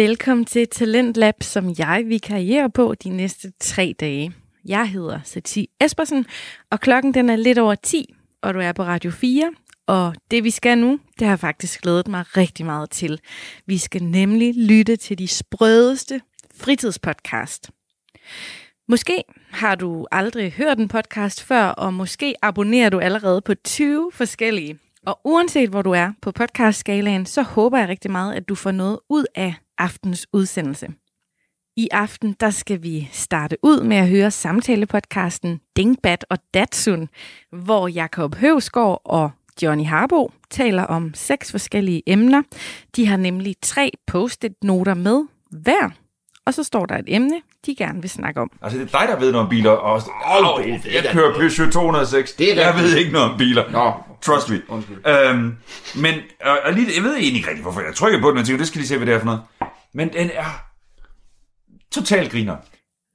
Velkommen til Talent Lab, som jeg vikarierer på de næste tre dage. Jeg hedder Sati Espersen, og klokken den er lidt over 10, og du er på Radio 4. Og det vi skal nu, det har jeg faktisk glædet mig rigtig meget til. Vi skal nemlig lytte til de sprødeste fritidspodcast. Måske har du aldrig hørt en podcast før, og måske abonnerer du allerede på 20 forskellige. Og uanset hvor du er på podcastskalaen, så håber jeg rigtig meget, at du får noget ud af aftens udsendelse. I aften der skal vi starte ud med at høre samtalepodcasten Dingbat og Datsun, hvor Jakob Høvsgaard og Johnny Harbo taler om seks forskellige emner. De har nemlig tre post-it-noter med hver, og så står der et emne, de gerne vil snakke om. Altså, det er dig, der ved noget om biler. Og, Åh, oh, jeg kører Peugeot 206. Det er jeg ved ikke noget om biler. Nå. Trust me. Undskyld. Øhm, men, og, og lige, jeg ved egentlig ikke rigtig, hvorfor jeg trykker på den, og tænker, det skal lige se, hvad det er for noget. Men den er totalt griner.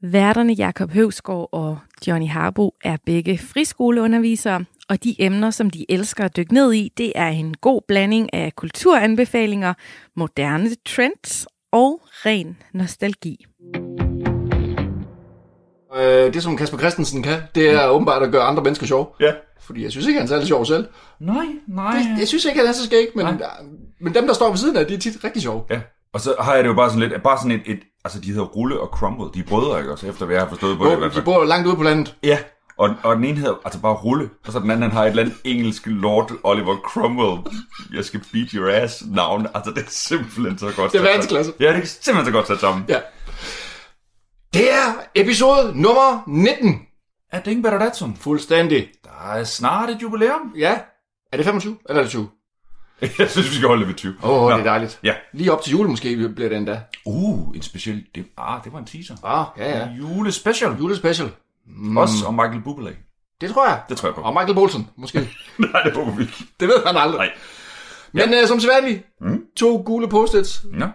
Værterne Jakob Høvsgaard og Johnny Harbo er begge friskoleundervisere, og de emner, som de elsker at dykke ned i, det er en god blanding af kulturanbefalinger, moderne trends og ren nostalgi. Øh, det, som Kasper Christensen kan, det er åbenbart at gøre andre mennesker sjov. Ja. Fordi jeg synes ikke, han er særlig sjov selv. Nej, nej. Det, jeg synes ikke, han er så skæg, men, men dem, der står ved siden af, de er tit rigtig sjove. Ja. Og så har jeg det jo bare sådan lidt, bare sådan et, et altså de hedder Rulle og Crumble, de er brødre, ikke også, efter hvad jeg har forstået på det i Jo, hvert de fald. bor langt ude på landet. Ja, og, og den ene hedder altså bare Rulle, og så den anden han har et eller andet engelsk Lord Oliver Cromwell, jeg skal beat your ass navn. Altså det er simpelthen så godt Det er verdensklasse. Ja, det er simpelthen så godt sat sammen. Ja. Det er episode nummer 19. Er det ikke Better Datsun? Fuldstændig. Der er snart et jubilæum. Ja. Er det 25? Eller er det 20? Jeg synes, vi skal holde det ved 20. Åh, oh, Nå. det er dejligt. Ja. Lige op til jul måske bliver det endda. Uh, en speciel... Det, ah, det var en teaser. Ah, ja, ja. En julespecial. Julespecial. Mm. Også om Michael Bublé. Det tror jeg. Det tror jeg på. Og Michael Bolton, måske. Nej, det håber vi ikke. det ved man aldrig. Nej. Men øh, som sædvanligt, Mm. to gule post-its, Ja.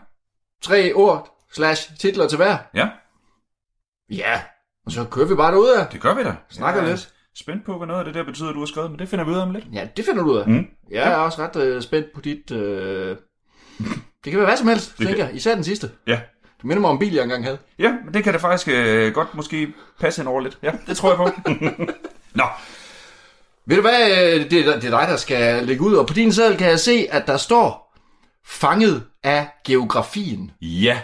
tre ord, slash titler til hver. ja, Ja, og så kører vi bare derud af. det gør vi da. Snakker er lidt. Spændt på, hvad noget af det der betyder, du har skrevet, men det finder vi ud af om lidt. Ja, det finder du ud af. Mm. Jeg er også ret øh, spændt på dit... Øh... Det kan være hvad som helst, Det tænker kan- jeg. Især den sidste. Ja. Du minder mig om en bil, jeg engang havde. Ja, men det kan det faktisk øh, godt måske passe ind over lidt. Ja, det tror jeg på. Nå, Ved du hvad, øh, det, er- det er dig, der skal lægge ud. Og på din seddel kan jeg se, at der står fanget af geografien. ja.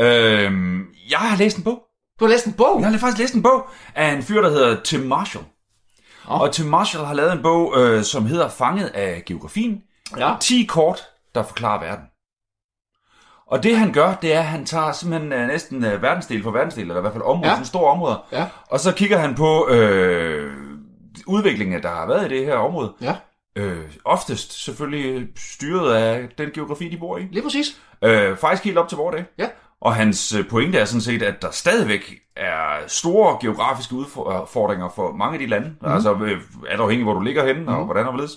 Øhm, jeg har læst en bog. Du har læst en bog. Jeg har faktisk læst en bog af en fyr, der hedder Tim Marshall. Nå. Og Tim Marshall har lavet en bog, øh, som hedder Fanget af geografien. Ja. 10 kort, der forklarer verden. Og det han gør, det er, at han tager simpelthen øh, næsten øh, verdensdel for verdensdel, eller i hvert fald områder, ja. sådan store områder. Ja. Og så kigger han på øh, udviklingen, der har været i det her område. Ja, Øh, oftest selvfølgelig styret af den geografi, de bor i. lige præcis. Øh, faktisk helt op til vores dag. Ja. Og hans øh, pointe er sådan set, at der stadigvæk er store geografiske udfordringer for mange af de lande. Mm. Altså øh, er der afhængig, hvor du ligger henne, og hvordan og hvorledes.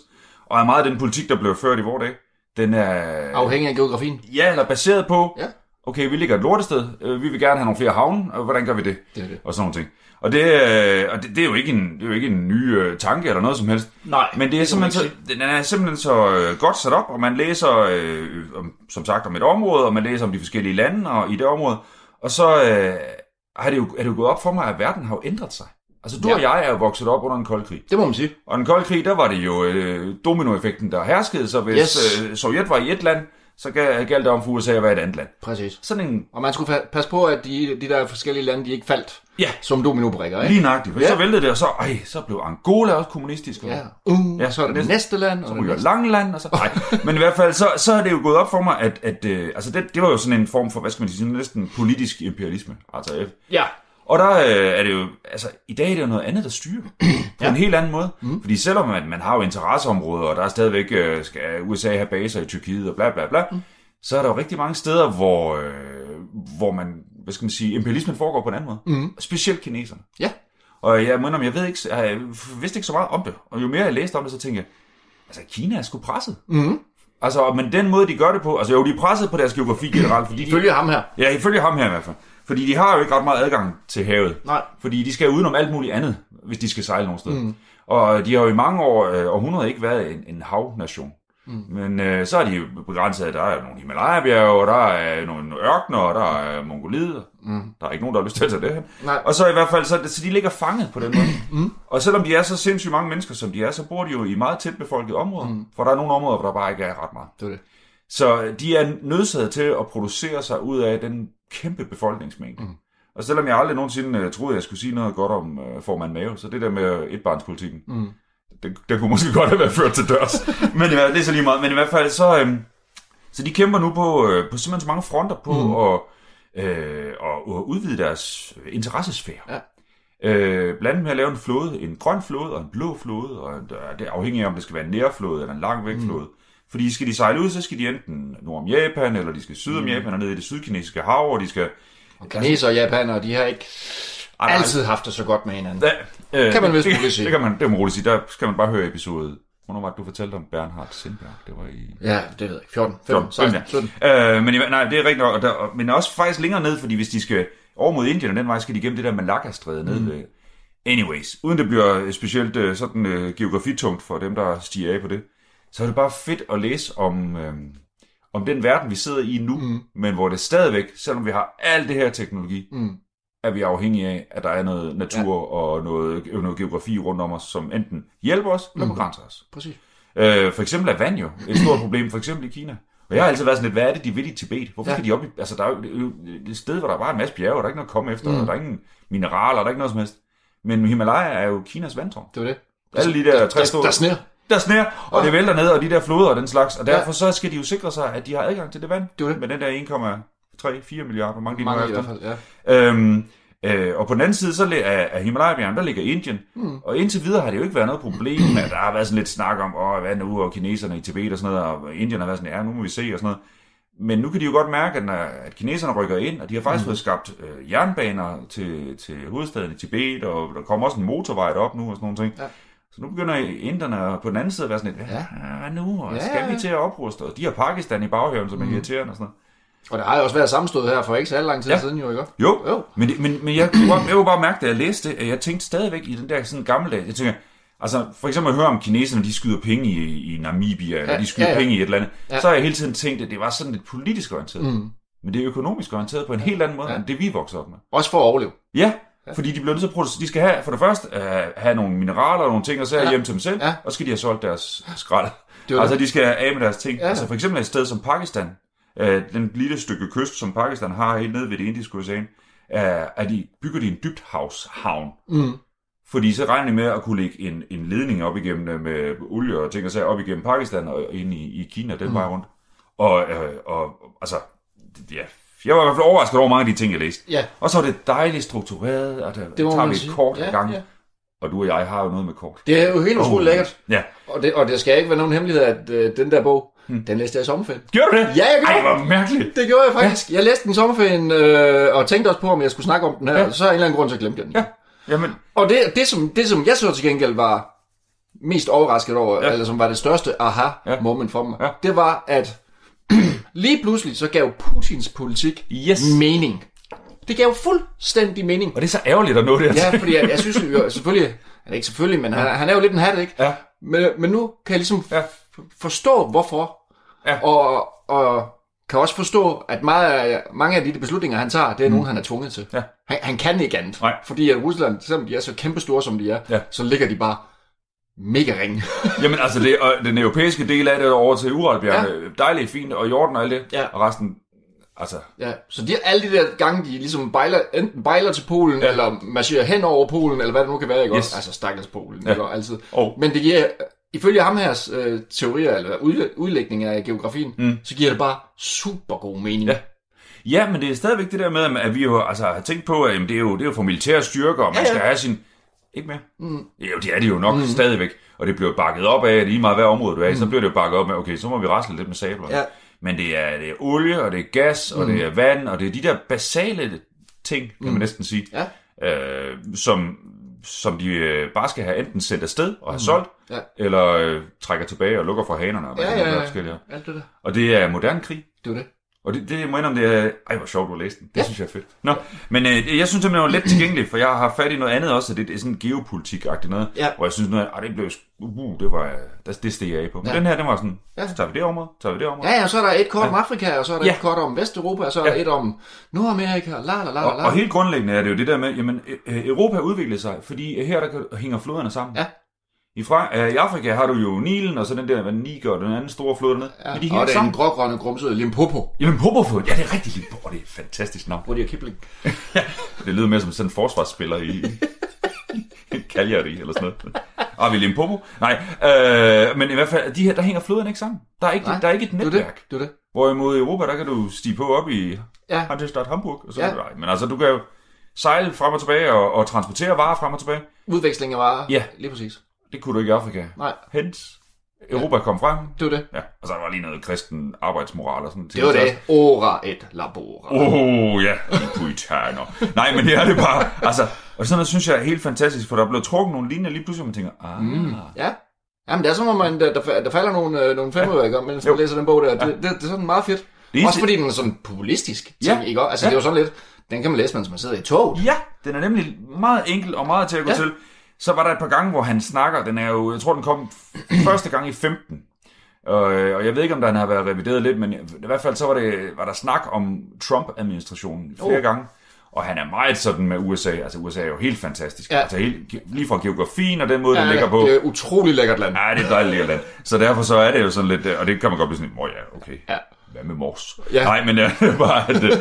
Og er meget af den politik, der blev ført i vores dag, den er Afhængig af geografien. ja, eller baseret på, Ja. okay, vi ligger et lortested, øh, vi vil gerne have nogle flere havne, og hvordan gør vi det? Det er det. Og sådan nogle ting. Og det, øh, og det, det, er jo ikke en, det er jo ikke en ny øh, tanke eller noget som helst. Nej, Men det er simpelthen så, den er simpelthen så øh, godt sat op, og man læser, øh, om, som sagt, om et område, og man læser om de forskellige lande og i det område. Og så øh, har det jo, er det jo gået op for mig, at verden har jo ændret sig. Altså, du Ja. og jeg er jo vokset op under en kold krig. Det må man sige. Og den kolde krig, der var det jo øh, dominoeffekten, der herskede. Så hvis yes. øh, Sovjet var i et land, så ga- galt det om for USA at være et andet land. Præcis. Sådan en... Og man skulle passe på, at de, de der forskellige lande, de ikke faldt Ja, som dominobrikker, ikke? lige nøjagtigt. Ja. så væltede det, og så, ej, så blev Angola også kommunistisk. og- Ja. Uh, Ja, så er det næste- næste land. Så Og ryger. Langeland, og så... Nej, men i hvert fald, så, så er det jo gået op for mig, at, at øh, altså det, det var jo sådan en form for, hvad skal man sige, næsten politisk imperialisme. Altså, Ja. Og der øh, er det jo, altså i dag er det jo noget andet, der styrer. På en helt anden måde. Mm. Fordi selvom man, man har jo interesseområder, og der er stadigvæk, øh, skal USA have baser i Tyrkiet og bla bla bla, mm. så er der jo rigtig mange steder, hvor, øh, hvor man, hvad skal man sige, imperialismen foregår på en anden måde. Mm. Specielt kineserne. Ja. Og jeg mener, jeg ved ikke, jeg vidste ikke så meget om det. Og jo mere jeg læste om det, så tænkte jeg, altså Kina er sgu presset. Mm. Altså, men den måde, de gør det på, altså jo, de er presset på deres geografi generelt, fordi de, Ifølge ham her. ja, ifølge ham her i hvert fald. Fordi de har jo ikke ret meget adgang til havet. Nej. Fordi de skal udenom alt muligt andet, hvis de skal sejle nogen sted. Mm. Og de har jo i mange år, øh, århundreder ikke været en, en havnation. Mm. Men øh, så er de jo begrænset af, der er nogle Himalaya-bjerge, og der er nogle ørkner, og der er Mongoliet. Mm. Der er ikke nogen, der har lyst til at tage det her. Nej. Og så i hvert fald, så, så de ligger fanget på den måde. mm. Og selvom de er så sindssygt mange mennesker, som de er, så bor de jo i meget tæt befolkede områder. Mm. For der er nogle områder, hvor der bare ikke er ret meget. Det er det. Så de er nødsaget til at producere sig ud af den kæmpe befolkningsmængde. Mm. Og selvom jeg aldrig nogensinde uh, troede, at jeg skulle sige noget godt om uh, formand Mave, så det der med etbarnspolitikken, mm. det, det kunne måske godt have været ført til dørs. men det er så lige meget. Men i hvert fald, så, øhm, så de kæmper nu på, øh, på simpelthen så mange fronter på mm. at, øh, at, at udvide deres interessesfære. Ja. Øh, blandt andet med at lave en flåde, en grøn flåde og en blå flåde, og en- det er afhængigt af, om det skal være en nærflåde eller en lang væk flåde. Mm. Fordi skal de sejle ud, så skal de enten nord om Japan, eller de skal syd om Japan og ned i det sydkinesiske hav, og de skal... Og kineser og japanere, de har ikke Ej, nej, altid haft det så godt med hinanden. Da, øh, Kan man vist roligt sige. Det kan man, det kan man roligt sige. Der skal man bare høre episode. Hvornår var det, du fortalte om Bernhard Sindberg? Det var i... Ja, det ved jeg ikke. 14, 15, 14, 16, 17. Øh, men nej, det er rigtigt nok. Og der, men også faktisk længere ned, fordi hvis de skal over mod Indien, og den vej skal de gennem det der Malacca-stræde ned ved... Anyways, uden det bliver specielt øh, sådan øh, geografitungt for dem, der stiger af på det, så er det bare fedt at læse om, øh, om den verden, vi sidder i nu, mm. men hvor det stadigvæk, selvom vi har alt det her teknologi, Mm. er vi afhængige af, at der er noget natur ja. og noget, noget geografi rundt om os, som enten hjælper os eller begrænser os. Præcis. Øh, for eksempel er vand jo et stort problem, for eksempel i Kina. Og jeg har altid været sådan lidt, hvad er det, de vil i Tibet? Hvorfor Ja. skal de op i... Altså, der er jo et sted, hvor der er bare en masse bjerge, og der er ikke noget at komme efter, mm. og der er ingen mineraler, der er ikke noget som helst. Men Himalaya er jo Kinas vandtårn. Det var det. Alle de der tre Der, store... der sner. Der sner, og det vælter ned, og de der floder og den slags. Og derfor så skal de jo sikre sig, at de har adgang til det vand. Det det. Med den der 1,3-4 milliarder, hvor mange de nu i hvert fald, ja. Øhm, øh, og på den anden side så af, af Himalaya-bjergene, der ligger Indien. Mm. Og indtil videre har det jo ikke været noget problem. at der har været sådan lidt snak om, åh, hvad nu, og kineserne i Tibet og sådan noget, og Indien har været sådan, ja, nu må vi se og sådan noget. Men nu kan de jo godt mærke, at, når, at kineserne rykker ind, og de har faktisk mm. fået skabt øh, jernbaner til, til hovedstaden i Tibet, og der kommer også en motorvej op nu og sådan nogle ting. Ja. Så nu begynder inderne på den anden side at være sådan lidt, Ja. ja. hvad nu, og Ja, skal ja, ja. vi til at opruste? Og de har Pakistan i baghaven, som er irriterende og sådan noget. Og der har jo også været sammenstød her for ikke så lang tid Ja. siden, jo ikke? Jo, Jo. Men, men, men jeg, kunne godt, jeg kunne bare mærke, da jeg læste det, at jeg tænkte stadigvæk i den der sådan gammeldags, jeg tænker, altså for eksempel at høre om kineserne, de skyder penge i, i Namibia, eller de skyder ja, ja. penge i et eller andet, Ja. så har jeg hele tiden tænkt, at det var sådan lidt politisk orienteret. Mm. Men det er økonomisk orienteret på en helt anden måde, Ja. end det vi voksede op med. Også for at overleve. Ja, fordi de bliver nødt til at producere, de skal have, for det første, uh, have nogle mineraler og nogle ting, og så Ja. hjem til dem selv, Ja. og så skal de have solgt deres skrald. Det altså, det. de skal af med deres ting. Ja. Altså, for eksempel et sted som Pakistan, øh, den lille stykke kyst, som Pakistan har helt nede ved det indiske ocean, er, at de bygger de en dybthavshavn. Mm. Fordi så regner de med at kunne lægge en, en ledning op igennem øh, med olie og ting og sager op igennem Pakistan og ind i, i Kina, den mm. vej rundt. Og, øh, og altså, ja, jeg var i hvert fald overrasket over mange af de ting, jeg læste. Ja. Og så var det dejligt struktureret, og der Det tager vi et sige. kort Ja, ad gangen. ja. Og du og jeg har jo noget med kort. Det er jo helt utroligt lækkert. Ja. Og det, og det skal ikke være nogen hemmelighed, at øh, den der bog, hmm. den læste jeg i sommerferien. Gjorde du det? Ja, jeg gjorde Ej, hvor mærkeligt. Det gjorde jeg faktisk. Ja. Jeg læste den i sommerferien, øh, og tænkte også på, om jeg skulle snakke om den her. Ja. Og så af en eller anden grund, så glemte jeg den. Ja. Jamen, Og det, det, som, det, som jeg så til gengæld var mest overrasket over, ja. Ja. eller som var det største aha-moment for mig, Ja. det var, at lige pludselig så gav Putins politik Yes. mening. Det gav fuldstændig mening. og det er så ærgerligt at nå det. Ja, fordi jeg, jeg synes jo selvfølgelig, eller ikke selvfølgelig, men han, han er jo lidt en hat, ikke? Ja. Men, men nu kan jeg ligesom Ja. forstå, hvorfor. Ja. Og, og kan også forstå, at meget af, mange af de beslutninger, han tager, det er nogen, han er tvunget til. Ja. Han, han kan ikke andet. Nej. Fordi at Rusland, selvom de er så kæmpe store, som de er, Ja. så ligger de bare mega ringe. Jamen altså, det, og den europæiske del af det over til Uralbjergene, ja. dejligt fint, og Jordan og alt det. Ja. Og resten, altså, ja. Så de, alle de der gange, de ligesom bejler, enten bejler til Polen, ja. eller marcherer hen over Polen, eller hvad det nu kan være, ikke? Yes. Yes. Altså stakkels Polen, Ja. ikke? Altid. Og- Men det giver, ifølge ham her øh, teorier, eller udlæ- udlægning af geografien, mm. så giver det bare super god mening. Ja. Ja, men det er stadigvæk det der med, at vi jo altså, har tænkt på, at jamen, det, er jo, det er jo for militære styrker, og man Ja, ja. skal have sin... Ikke mere? Mm. Jo, det er det jo nok mm. stadigvæk. Og det bliver bakket op af, at lige meget hvad område du er i, så bliver det jo bakket op med, okay, så må vi rasle lidt med sabler. Ja. Men det er, det er olie, og det er gas, og det er vand, og det er de der basale ting, kan man næsten sige, Ja. øh, som, som de øh, bare skal have enten sendt afsted og have solgt, Ja. eller øh, trækker tilbage og lukker for hanerne. Og Ja, ja, er ja. forskelligt. Alt det der. Og det er moderne krig. Det var det. Og det, det må jeg indrømme, det er... Ej, hvor sjovt, du har læst den. Det ja. synes jeg er fedt. Nå, men øh, jeg synes simpelthen, det var let tilgængeligt, for jeg har fat i noget andet også, og det, er sådan geopolitik-agtigt noget, Ja. hvor jeg synes, noget, ah, det blev... Uh, det var... Det, det steg jeg af på. Men Ja. den her, den var sådan... Ja. Så tager vi det område, tager vi det område. Ja, ja, så er der et kort om Afrika, og så er der Ja. et kort om Vesteuropa, og så er der Ja. et om Nordamerika, og la la la la Og, og helt grundlæggende er det jo det der med, jamen øh, Europa udvikler sig, fordi her der hænger floderne sammen. Ja. I, fra, øh, I Afrika har du jo Nilen, og så den der hvad, Niger og den anden store flod dernede. Ja. Men de hænger og ikke det er sammen. en grågrønne grumsede Limpopo, Jamen Popoflod, ja det er rigtigt Limpopo, det er et fantastisk navn. hvor de har Kipling. Det lyder mere som sådan en forsvarsspiller i Cagliari eller sådan noget. Ah, vi Limpopo? Nej, øh, men i hvert fald, de her, der hænger floderne ikke sammen. Der er ikke, Nej, der er ikke et Det er det. netværk. Det er det. Hvorimod i Europa, der kan du stige på op i Ja. Hansestadt Hamburg. Og så, Ja. ja. nej, men altså, du kan jo sejle frem og tilbage og, og transportere varer frem og tilbage. Udveksling af varer. Ja. Lige præcis. Det kunne du ikke i Afrika. Nej, Hens. Europa kom frem. det var det. Ja, og så var lige noget kristen arbejdsmoral og sådan Det var det. Ora et labora. Oh, ja, de puritaner. Nej, men det er det bare. Altså, og sådan noget synes jeg er helt fantastisk, for der er blevet trukket nogle linjer lige pludselig, og man tænker, ah, mm. Ja. Jamen, det er som om, man, der, der, der falder nogle, øh, nogle femmer, ikke? mens man Jo. læser den bog der. Det, det, det er sådan meget fedt. Det Også fordi den er sådan populistisk ting, Ja. ikke? Altså, Ja. det er jo sådan lidt, den kan man læse, mens man sidder i toget. Ja, den er nemlig meget enkel og meget til at gå Ja. ja. til. Så var der et par gange, hvor han snakker. Den er jo, jeg tror, den kom første gang i 15. Og, øh, og jeg ved ikke, om den har været revideret lidt, men i hvert fald så var, det, var der snak om Trump-administrationen flere Oh. gange. Og han er meget sådan med USA. Altså USA er jo helt fantastisk. Ja. Altså helt, lige fra geografien og den måde, ja, den ligger på. Det er et utrolig lækkert land. Ja, det er et dejligt lækkert land. Så derfor så er det jo sådan lidt, øh, og det kan man godt blive sådan lidt, ja, okay. Ja. Hvad med mors? Ja. Nej, men det er bare, at øh,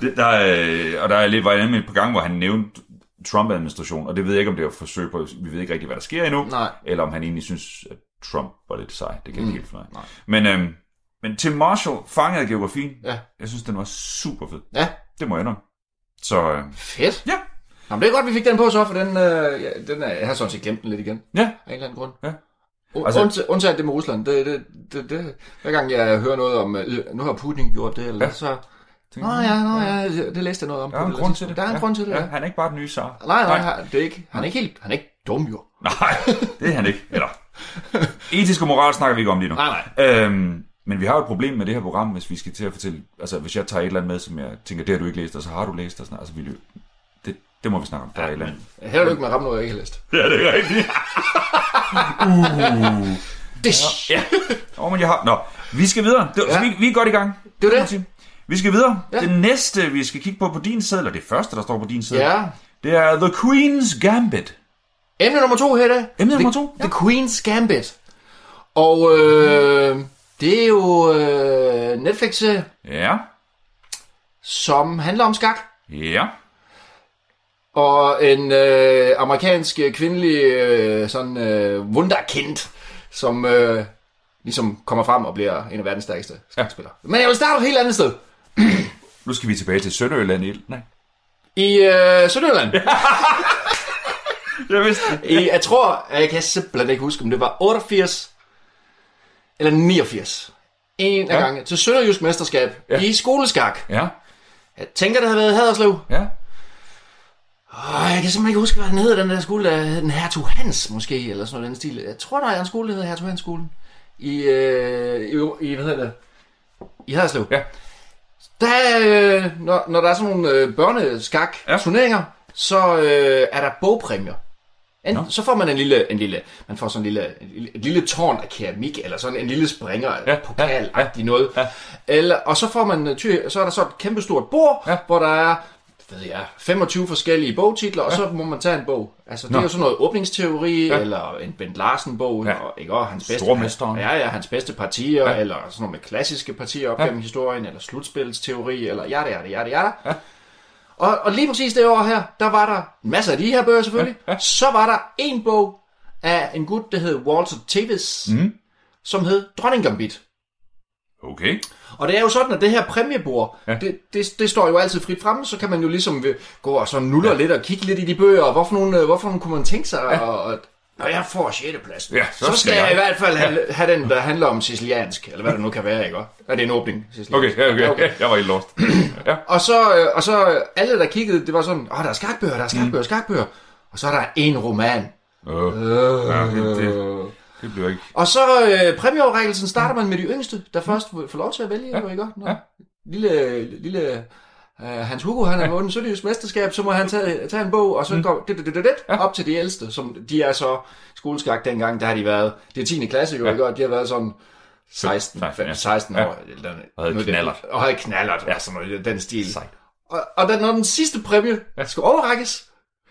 det, der er, og der er lidt, var et par gange, hvor han nævnte Trump-administration, og det ved jeg ikke, om det er et forsøg på, vi ved ikke rigtig, hvad der sker endnu, Nej. eller om han egentlig synes, at Trump var lidt sej. Det kan jeg ikke helt af. Men, øhm, men Tim Marshall fangede geografien. Ja. Jeg synes, den var super fed. Ja, Det må jeg indrømme. Så øh, fedt. ja, Jamen, det er godt, vi fik den på så, for den, øh, ja, den er, jeg har sådan set glemt den lidt igen. ja, Af en eller anden grund. Ja. Altså- altså, undtaget det med Rusland. Det, det, det, det, hver gang jeg hører noget om, øh, nu har Putin gjort det, eller ja. så... Nå ja, nå ja, det, det læste jeg noget om. der er på en det grund til det. Der er en ja. grund til det, ja. ja. Han er ikke bare den nye Sar. Nej, nej, nej, det er ikke, han er ikke helt, han er ikke dum jo. Nej, det er han ikke. Eller, etisk og moral snakker vi ikke om lige nu. Nej, Øhm, men vi har jo et problem med det her program, hvis vi skal til at fortælle... Altså, hvis jeg tager et eller andet med, som jeg tænker, det har du ikke læst, og så har du læst, og sådan. Altså, vi, lø- det, det må vi snakke om. Der er et eller andet. Held og lykke med at ramme noget, jeg ikke har læst. Ja, det er rigtigt. Det, Ja. Åh, men jeg har... Nå, vi skal videre. Det, ja. Ja. vi, vi er godt i gang. det er det. Vi skal videre. Ja. Ja. Det næste, vi skal kigge på på din seddel, og det første, der står på din seddel, Ja. det er The Queen's Gambit. Emne nummer to her i dag. Emne nummer The, to, The Queen's Gambit. Og øh, det er jo øh, netflix Ja. som handler om skak. Ja. Og en øh, amerikansk kvindelig øh, sådan øh, wunderkind, som øh, ligesom kommer frem og bliver en af verdens stærkeste skakspillere. Ja. Men jeg vil starte et helt andet sted. Nu skal vi tilbage til Sønderjylland. i- Nej. I øh, Sønderjylland. Jeg vidste det. I, jeg tror, jeg kan simpelthen ikke huske, om det var 88 eller 89. En af Ja. gange til Sønderjysk mesterskab Ja. i skoleskak. Ja. Jeg tænker, det havde været Haderslev. Ja. Åh, jeg kan simpelthen ikke huske, hvad den hedder, den der skole, der hed den Hertug Hans, måske, eller sådan noget den stil. Jeg tror, der er en skole, der hedder Hertug Hans skolen. I, øh, i, i, hvad hedder det? I Haderslev. Ja. Der er, øh, når, når der er sådan nogle øh, børneskak Ja. ja. så øh, er der bogpræmier. En, Nå. så får man en lille, en lille, man får sådan en lille, en lille, et lille tårn af keramik, eller sådan en lille springer, Ja, ja, pokal ja, ja, noget. ja. Eller, og så får man, øh, ty, så er der så et kæmpestort bord, Ja. ja. hvor der er ved jeg, 25 forskellige bogtitler, og så må man tage en bog. Altså, det Nå. er jo sådan noget åbningsteori, Ja. ja. eller en Bent Larsen-bog, Ja. ja. og, ikke, og hans bedste, Stormesteren. ja, ja, hans bedste partier, Ja. ja. eller sådan noget med klassiske partier op Ja. ja. gennem historien, eller slutspilsteori, eller ja, ja, ja, ja. ja. Og, og lige præcis det år her, der var der en masse af de her bøger selvfølgelig. Ja, ja. Så var der en bog af en gut, der hed Walter Tevis, Mm. som hed Dronning Gambit. Okay. Og det er jo sådan, at det her præmiebord, Ja. ja. det, det, det står jo altid frit fremme, så kan man jo ligesom gå og så nuller ja. lidt og kigge lidt i de bøger, og hvorfor nogle, øh, hvorfor nogle kunne man tænke sig, ja. og, og når jeg får 6. plads, Ja, så, så skal jeg, i hvert fald have, have den, der handler om siciliansk, eller hvad det nu kan være, ikke? Er det en åbning? siciliansk? Okay, ja, okay. okay. Jeg var helt lost. ja. Og så, øh, og så øh, alle, der kiggede, det var sådan, åh, der er skakbøger, der er skakbøger, mm. skakbøger. Og så er der en roman. Øh. Ja, det, det, det bliver ikke... Og så øh, præmieoverrækkelsen starter man med de yngste, der først får lov til at vælge, ja. ikke? Nå. Ja. lille, lille uh, Hans Hugo, han har vundet Sønderjysk mesterskab, så må han tage, tage en bog, og så mm. går det, det, det, det, op til de ældste, som de er så skoleskak dengang, der har de været, det er 10. klasse jo, ja. ikke? og de har været sådan 16, 15, 16 år. Eller, Og havde knallert. Og havde knallert, ja. sådan noget, den stil. Sejt. Og, og da, når den sidste præmie ja. skulle overrækkes,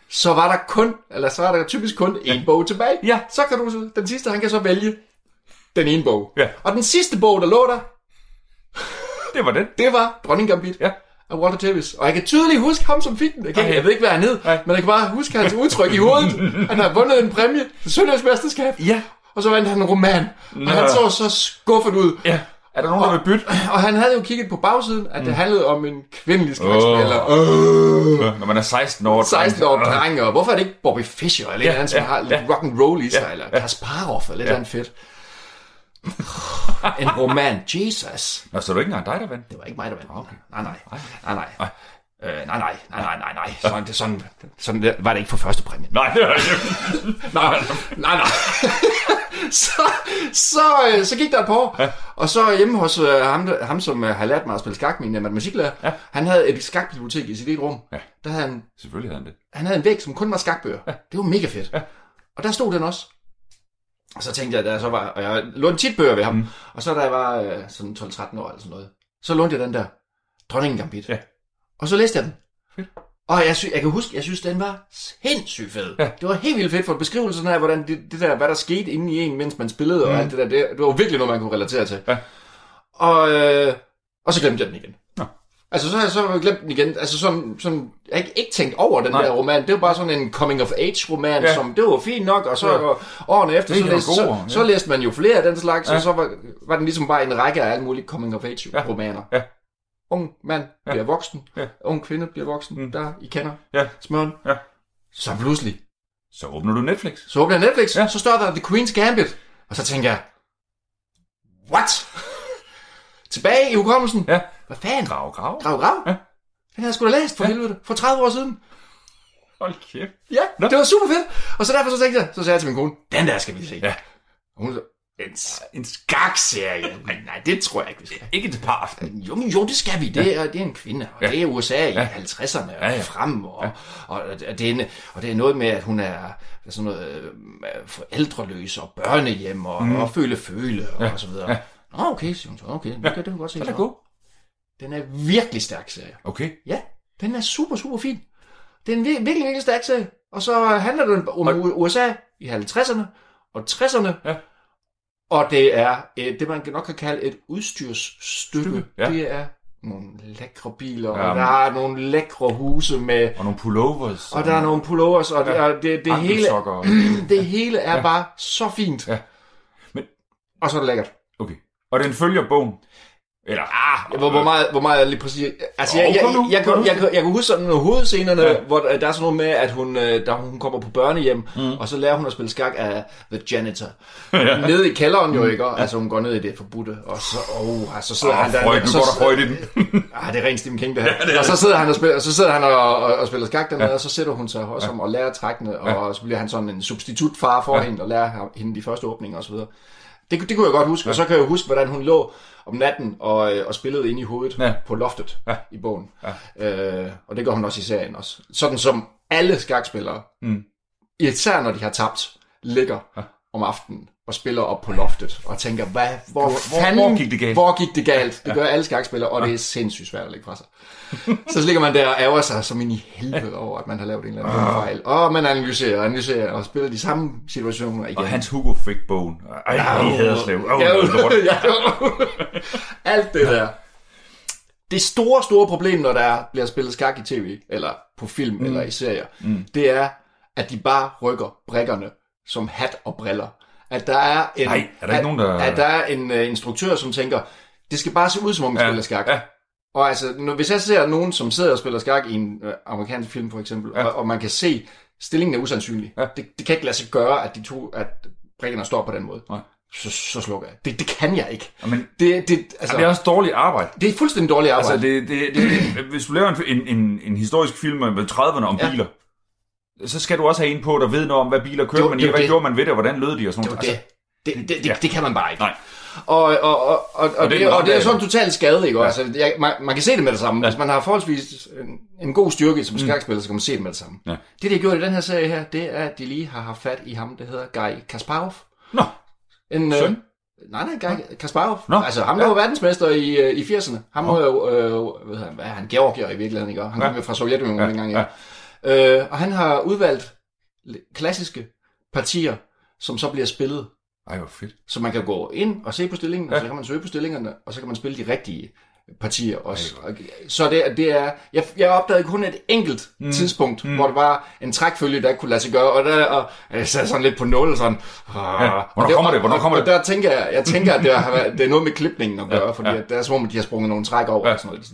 så var der kun, eller så var der typisk kun én bog tilbage. Ja. Så kan du, den sidste, han kan så vælge den ene bog. Ja. Og den sidste bog, der lå der, Det var den. det var Dronning Gambit. Ja. Af Walter Tevis. Og jeg kan tydeligt huske ham som fik den. Jeg, kan, Ej. jeg ved ikke, hvad han hed, Nej. men jeg kan bare huske hans udtryk i hovedet. Han har vundet en præmie, Søndags mesterskab, Ja. og så vandt han en roman. Og han så så skuffet ud. Ja. Er der nogen, der vil bytte? Og han havde jo kigget på bagsiden, at det handlede om en kvindelig skakspiller. Øh, Når man er 16 år. 16 år Øh. dreng, og hvorfor er det ikke Bobby Fischer, eller ja, en anden, som ja, har lidt ja. rock and roll i sig, Ja, eller ja. Kasparov, eller lidt andet fedt. en roman, Jesus. Nå, så er det ikke engang dig, der vandt? Det var ikke mig, der vandt. Okay. Nej, nej. Nej, nej. Øh, nej, nej, nej, nej, nej, nej. Sådan, det, sådan, sådan var det ikke for første præmien. Nej, var. Nej, nej, nej. så, så, øh, så gik der et par år, ja. og så hjemme hos øh, ham, ham som øh, har lært mig at spille skak, min øh, matematiklærer, ja. han havde et skakbibliotek i sit eget rum. Ja. Der havde han, Selvfølgelig havde han det. han havde en væg, som kun var skakbøger. Ja. Det var mega fedt. Ja. Og der stod den også. Og så tænkte jeg, da jeg så var, og jeg lånte tit bøger ved ham, mm. og så da jeg var øh, sådan 12-13 år eller sådan noget, så lånte jeg den der, Dronningen Gambit. Ja. Og så læste jeg den. Fedt. Og jeg, sy- jeg kan huske, jeg synes, den var sindssygt fed. Ja. Det var helt vildt fedt for beskrivelsen af, hvordan det, det der, hvad der skete inde i en, mens man spillede, mm. og alt det der, det, det var virkelig noget, man kunne relatere til. Ja. Og, øh, og så glemte jeg den igen. Nå. Altså, så har jeg så glemt den igen. Altså, sådan, sådan, jeg har ikke, ikke tænkt over den Nej. der roman. Det var bare sådan en coming-of-age-roman, ja. Ja. som, det var fint nok, og så Ja. ja. årene efter, så læste, jo så, ja. så læste man jo flere af den slags, ja. Ja. og så var, var den ligesom bare en række af alle mulige coming-of-age-romaner. Ja. Ung mand bliver voksen, Ja. ung kvinde bliver voksen, Mm. der I kender Ja. smøren. Ja. Så pludselig, Så åbner du Netflix. så åbner jeg Netflix, ja. Ja. så står der The Queen's Gambit, og så tænker jeg, what? Tilbage i hukommelsen. Ja. Hvad fanden? Grav, grav. Grav, grav. Ja. Den har jeg sgu da læst for ja. helvede, for 30 år siden. Hold kæft. Ja, Nå. det var super fedt. Og så derfor så tænkte jeg, så sagde jeg til min kone, den der skal vi se. Ja. Og hun en, en skakserie. Nej, nej, det tror jeg ikke, vi skal. Ikke til par aften. Jo, jo, det skal vi. Det er, det er en kvinde, og Ja. det er USA i Ja. 50'erne og Ja, ja. frem, og, og, og, det er, og det er noget med, at hun er sådan noget øh, forældreløs og børnehjem og, mm. og føle føle og, og så videre. Ja. Nå, okay, siger hun så. Okay, det, kan, det kan vi godt se. Den er god. Den er virkelig stærk serie. Okay. Ja, den er super, super fin. Det er en vir- virkelig, virkelig stærk serie. Og så handler den om Og- USA i 50'erne og 60'erne. Ja. Og det er øh, det, man nok kan kalde et udstyrsstykke. Stykke, ja. Det er nogle lækre biler, og Jamen. der er nogle lækre huse med... Og nogle pullovers. Og der er nogle pullovers, og det, Ja. og det, det, hele, og- det hele er bare så fint. Ja. Men- Og så er det lækkert. Okay. Og den følger bogen. Eller, ah, Hvor, hvor, meget, hvor meget er lige præcis? Altså, jeg, jeg, jeg, jeg, jeg, jeg, jeg, kan huske sådan nogle hovedscenerne, ja. Ja. hvor der er sådan noget med, at hun, øh, der hun kommer på børnehjem, mm. og så lærer hun at spille skak af The Janitor. ja. Nede i kælderen jo, ikke? Og, Altså, hun går ned i det forbudte, og så, oh, så sidder Åh, han der... Freud, nu så, går der Freud i den. Ah, det er rent Stephen King, det her. Ja, det og så sidder han og spiller, og så sidder han og, og, og spiller skak dernede, ja. og så sætter hun sig også om og lærer trækkene, og ja. så bliver han sådan en substitutfar for ja. hende, og lærer ham- hende de første åbninger osv. Det, det kunne jeg godt huske, ja. og så kan jeg huske, hvordan hun lå om natten og, øh, og spillede ind i hovedet ja. På loftet ja. I bogen. Ja. Øh, og det gør hun også i serien også. Sådan som alle skakspillere, Mm. især når de har tabt, ligger. Ja. om aftenen og spiller op på loftet og tænker, hvad, hvor, hvor, hvor fanden, gik det galt? Hvor gik det galt? Det gør alle skakspillere, og det er sindssygt svært at lægge fra sig. så ligger man der og ærger sig som ind i helvede over, at man har lavet en eller anden dum fejl. Og man analyserer og analyserer og spiller de samme situationer igen. Og Hans Hugo fik bogen. Ej, Ja, I haderslev. Åh, Ja, ja, Alt det der. Det store, store problem, når der bliver spillet skak i tv, eller på film, mm. eller i serier, mm. det er, at de bare rykker brikkerne som hat og briller. At der er en, Nej, er der ikke at, nogen, der- At der er en uh, instruktør, som tænker, det skal bare se ud, som om vi Ja, spiller skak. ja. Og altså, når, hvis jeg ser nogen, som sidder og spiller skak i en uh, amerikansk film, for eksempel, ja. Ja. og, og man kan se, stillingen er usandsynlig. Ja. Det, det kan ikke lade sig gøre, at de to, at brikkerne står på den måde. Nej. Så, så slukker jeg. Det, det kan jeg ikke. Men Det, det, altså, det er også dårligt arbejde. det er fuldstændig dårligt arbejde. Altså, det, det, det, det, hvis du laver en, en, en, en historisk film med 30'erne om Ja. ja. biler, så skal du også have en på, der ved noget om, hvad biler kører man i, hvad det. gjorde man ved det, og hvordan lød de og sådan noget. var det. Det, det, det, Ja. det kan man bare ikke. Nej. Og, og, og, og, og, og, det det, er og det er sådan totalt skade, ikke? Ja. Altså, jeg, man, man kan se det med det samme. Ja. Hvis man har forholdsvis en, en god styrke som skakspiller, så kan man se det med det samme. Ja. Det, de har gjort i den her serie her, det er, at de lige har haft fat i ham, der hedder Guy Kasparov. Nå, En, øh, Søn? Nej, nej, Guy Kasparov. Nå. Altså, ham der var verdensmester i, øh, i 80'erne. Han var jo, øh, hvad, hedder han, hvad er han, Georgier i virkeligheden, ikke? Han Ja. kom jo fra Sovjetunionen Ja, dengang, ja. Øh, og han har udvalgt klassiske partier, som så bliver spillet ej, hvor fedt. så man kan gå ind og se på stillingen, ja. Og så kan man søge på stillingerne, og så kan man spille de rigtige partier også. Så det, det er, jeg, jeg opdagede kun et enkelt mm. tidspunkt, mm. hvor det var en trækfølge, der ikke kunne lade sig gøre, og, der, og jeg sad sådan lidt på nul, sådan, ja. Hvornår kommer det? Hvornår kommer og, det? Og der tænker jeg, jeg tænker, at det, har det er noget med klipningen at gøre, Ja, fordi ja. det er som om, at de har sprunget nogle træk over Ja. og sådan noget.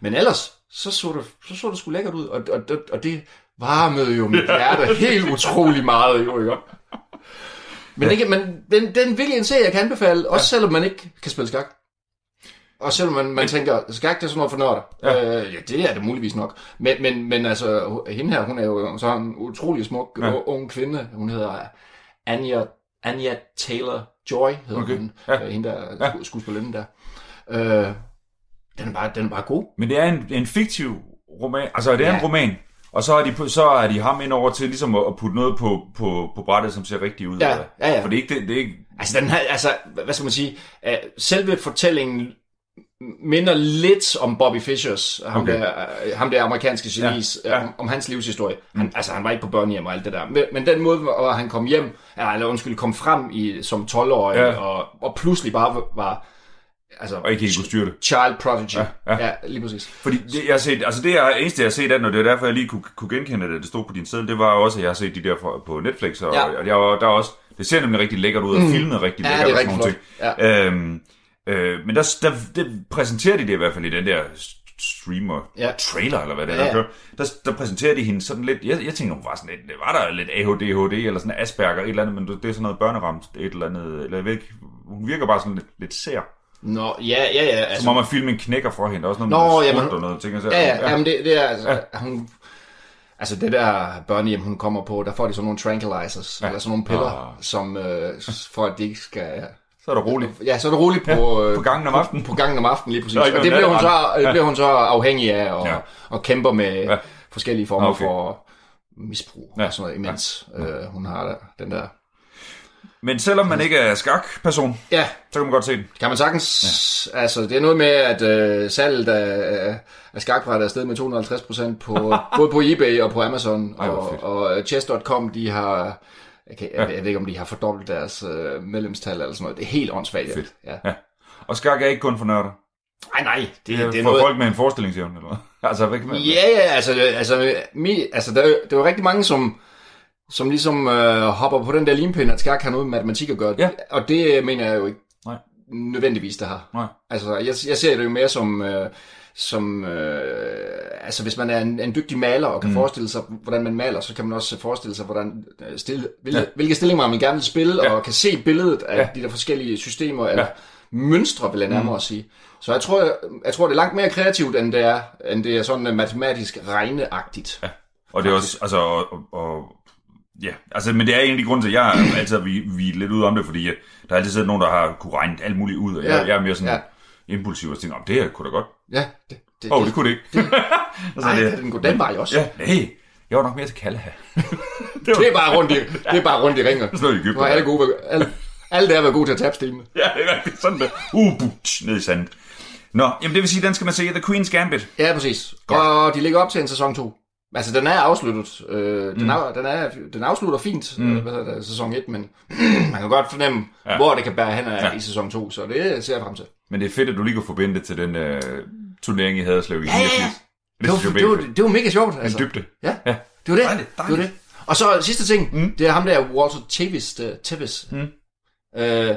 Men ellers, så så det, så så det sgu lækkert ud, og, og, og, og det varmede jo mit hjerte helt utrolig meget, jo, ikke? Men, det, kan- men den, den virkelig en serie, jeg kan anbefale, også selvom man ikke kan spille skak. Og selvom man, man tænker, skak det er sådan noget for nørder. Ja. Øh, ja, det er det muligvis nok. Men, men, men altså, hende her, hun er jo så en utrolig smuk Ja. ung kvinde. Hun hedder Anya, Anya Taylor-Joy, hedder Okay. hun. Ja. Ja. Hende der Ja. skuespillerinden der. Øh, den, er bare, den er bare god. Men det er en, en fiktiv roman. Altså, det er Ja. en roman. Og så er de, så er de ham ind over til ligesom at, putte noget på, på, på brættet, som ser rigtigt ud. Ja, ja, ja. For det er ikke... Det, det er ikke Altså, den her, altså, hvad skal man sige, uh, selve fortællingen minder lidt om Bobby Fishers, ham, Okay. der, uh, ham der amerikanske genis, Ja, ja, ja. ja. Om, om hans livshistorie. Han, altså, han var ikke på børnehjem og alt det der. Men, men den måde, hvor han kom hjem, eller undskyld, kom frem i, som 12-årig, Ja. ja. og, og pludselig bare var- altså, og ikke helt kunne styre det. child prodigy. Ja, Ja, ja. ja. ja lige præcis. Fordi det, jeg har set, altså det er eneste, jeg har set af den, og det er derfor, jeg lige kunne, kunne genkende det, det stod på din side, det var også, at jeg har set de der på Netflix, og, Ja. og jeg, var- der er også, det ser nemlig rigtig lækkert ud, og filmet rigtig Ja, lækkert det er og rigtig sådan flot. ting. Øhm, øh, men der, der, det præsenterer de det i hvert fald i den der streamer, Ja. trailer, eller hvad det er, Ja, der ja. Der, der præsenterer de hende sådan lidt, jeg, jeg tænkte, hun var sådan lidt, det var der lidt ADHD, eller sådan Asperger, et eller andet, men det er sådan noget børneramt, et eller andet, eller jeg ved ikke, hun virker bare sådan lidt, lidt sær. Nå, ja, ja, ja. Altså, Som om at filmen knækker for hende, også noget Nå, med noget jamen- og noget ting. og så- Ja, ja, ja. Jamen det, det er altså, ja. hun, altså det der børnehjem, hun kommer på, der får de sådan nogle tranquilizers, ja. eller sådan nogle piller, Ah. som, øh, for at de ikke skal... Så er der roligt. Ja, så er det roligt på, Ja, øh, på gangen om aftenen. På, på gangen om aftenen lige præcis. Og det bliver hun, så, det bliver hun så afhængig af, og, Ja. og kæmper med Ja. forskellige former Okay. okay. for misbrug Ja. og sådan noget, imens ja. øh, hun har der, den der... Men selvom man ikke er skakperson, Ja, så kan man godt se den. kan man sagtens... Ja. Altså, det er noget med, at øh, salget af, af- skakbræt er steget med 250% på, både på eBay og på Amazon. Ej, og, og Chess.com, de har... Jeg, kan, jeg, jeg ved ikke, om de har fordoblet deres øh, medlemstal eller sådan noget. Det er helt åndssvagt. Fedt. Ja. Ja. Og skak er ikke kun for nørder. Ej, nej. Det, Det er det er for noget... folk med en forestillingsevne, eller hvad? Altså, hvad kan man... Ja, ja, altså, altså, mi, altså der, er der er rigtig mange, som, som ligesom øh, hopper på den der limpind, at skak har noget med matematik at gøre. Ja. Og det mener jeg jo ikke Nej. nødvendigvis, det har. Nej. Altså, jeg, jeg ser det jo mere som, øh, som øh, altså hvis man er en, en dygtig maler og kan mm. forestille sig, hvordan man maler, så kan man også forestille sig, hvordan øh, stille, hvilke, Ja. ja. hvilke stillinger man gerne vil spille, Ja. ja. og kan se billedet af Ja. ja. de der forskellige systemer, eller mønstre, vil jeg nærmere Mm. sige. Så jeg tror, jeg, jeg tror, det er langt mere kreativt, end det er, end det er sådan uh, matematisk regneagtigt. Ja. Og det er også, altså, og, og, og ja, altså, men det er de grunde til, at jeg altid vi, vi er lidt ude om det, fordi der er altid siddet nogen, der har kunne regne alt muligt ud, og jeg, Ja, jeg er mere sådan ja. impulsiv og tænker, om det her kunne da godt. Ja, det, det, oh, det kunne det ikke. altså, Nej, den går den vej også. Ja, nej, jeg var nok mere til Kalle her. Det er bare rundt i, det er bare rundt i ringer. Så er det Egypten. Nu er alle, gode, alle, alle der er været gode til at tabe stenene. Ja, det er rigtigt. Sådan der. Uh, butch, ned i sandet. Nå, jamen det vil sige, den skal man se. The Queen's Gambit. Ja, præcis. Godt. Og de ligger op til en sæson 2. Altså, den er afsluttet. Øh, den, er, den, er, den afslutter fint, mm. øh, hvad det, sæson 1, men man kan godt fornemme, Ja. hvor det kan bære hen ja. i sæson 2, så det ser jeg frem til. Men det er fedt, at du lige kunne forbinde det til den uh, turnering i Haderslev i Ja, ja, ja. 89. Det var, det, var, det var mega sjovt, altså. En dybde. Ja, Ja. det var det. Dejligt, Det var dejligt. det. Og så sidste ting, mm. det er ham der, Walter Tevis. Der, Tevis. Mm. Øh,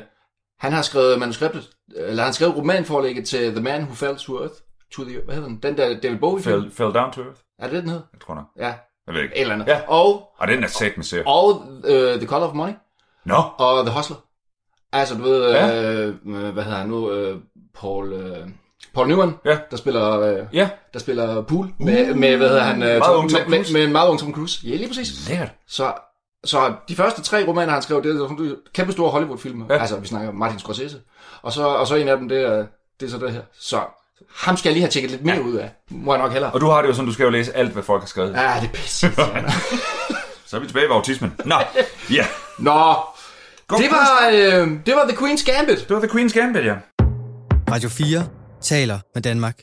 han har skrevet manuskriptet, eller han har skrevet romanforlægget til The Man Who Fell to Earth. To the, hvad hedder den? Den der David Bowie film. Fell, fell down to earth. Er det det, den hed? Jeg tror nok. Ja, Jeg ved ikke. et eller andet. Ja. Og, Og den er sat med og uh, The Color of Money. Nå, Og The Hustler. Altså, du ved, Ja. ja. øh, hvad hedder han nu? Øh, Paul, øh, Paul Newman, Ja. der spiller, øh, ja. der spiller pool med, med, hvad hedder han? Øh, Meget Tom, med, med, med, en meget ung Tom Cruise. Ja, lige præcis. Lært. Så så de første tre romaner, han skrev, det er sådan kæmpe store Hollywood-film. Ja. Altså, vi snakker Martin Scorsese. Og så, og så en af dem, det er, det er så det her. Så ham skal jeg lige have tjekket lidt mere ja. ud af. Må jeg nok hellere. Og du har det jo sådan, du skal jo læse alt, hvad folk har skrevet. Ja, det er pisse. så er vi tilbage ved autismen. Nå, ja. Nå, det var, øh, det var The Queen's Gambit. Det var The Queen's Gambit, ja. Radio 4 taler med Danmark.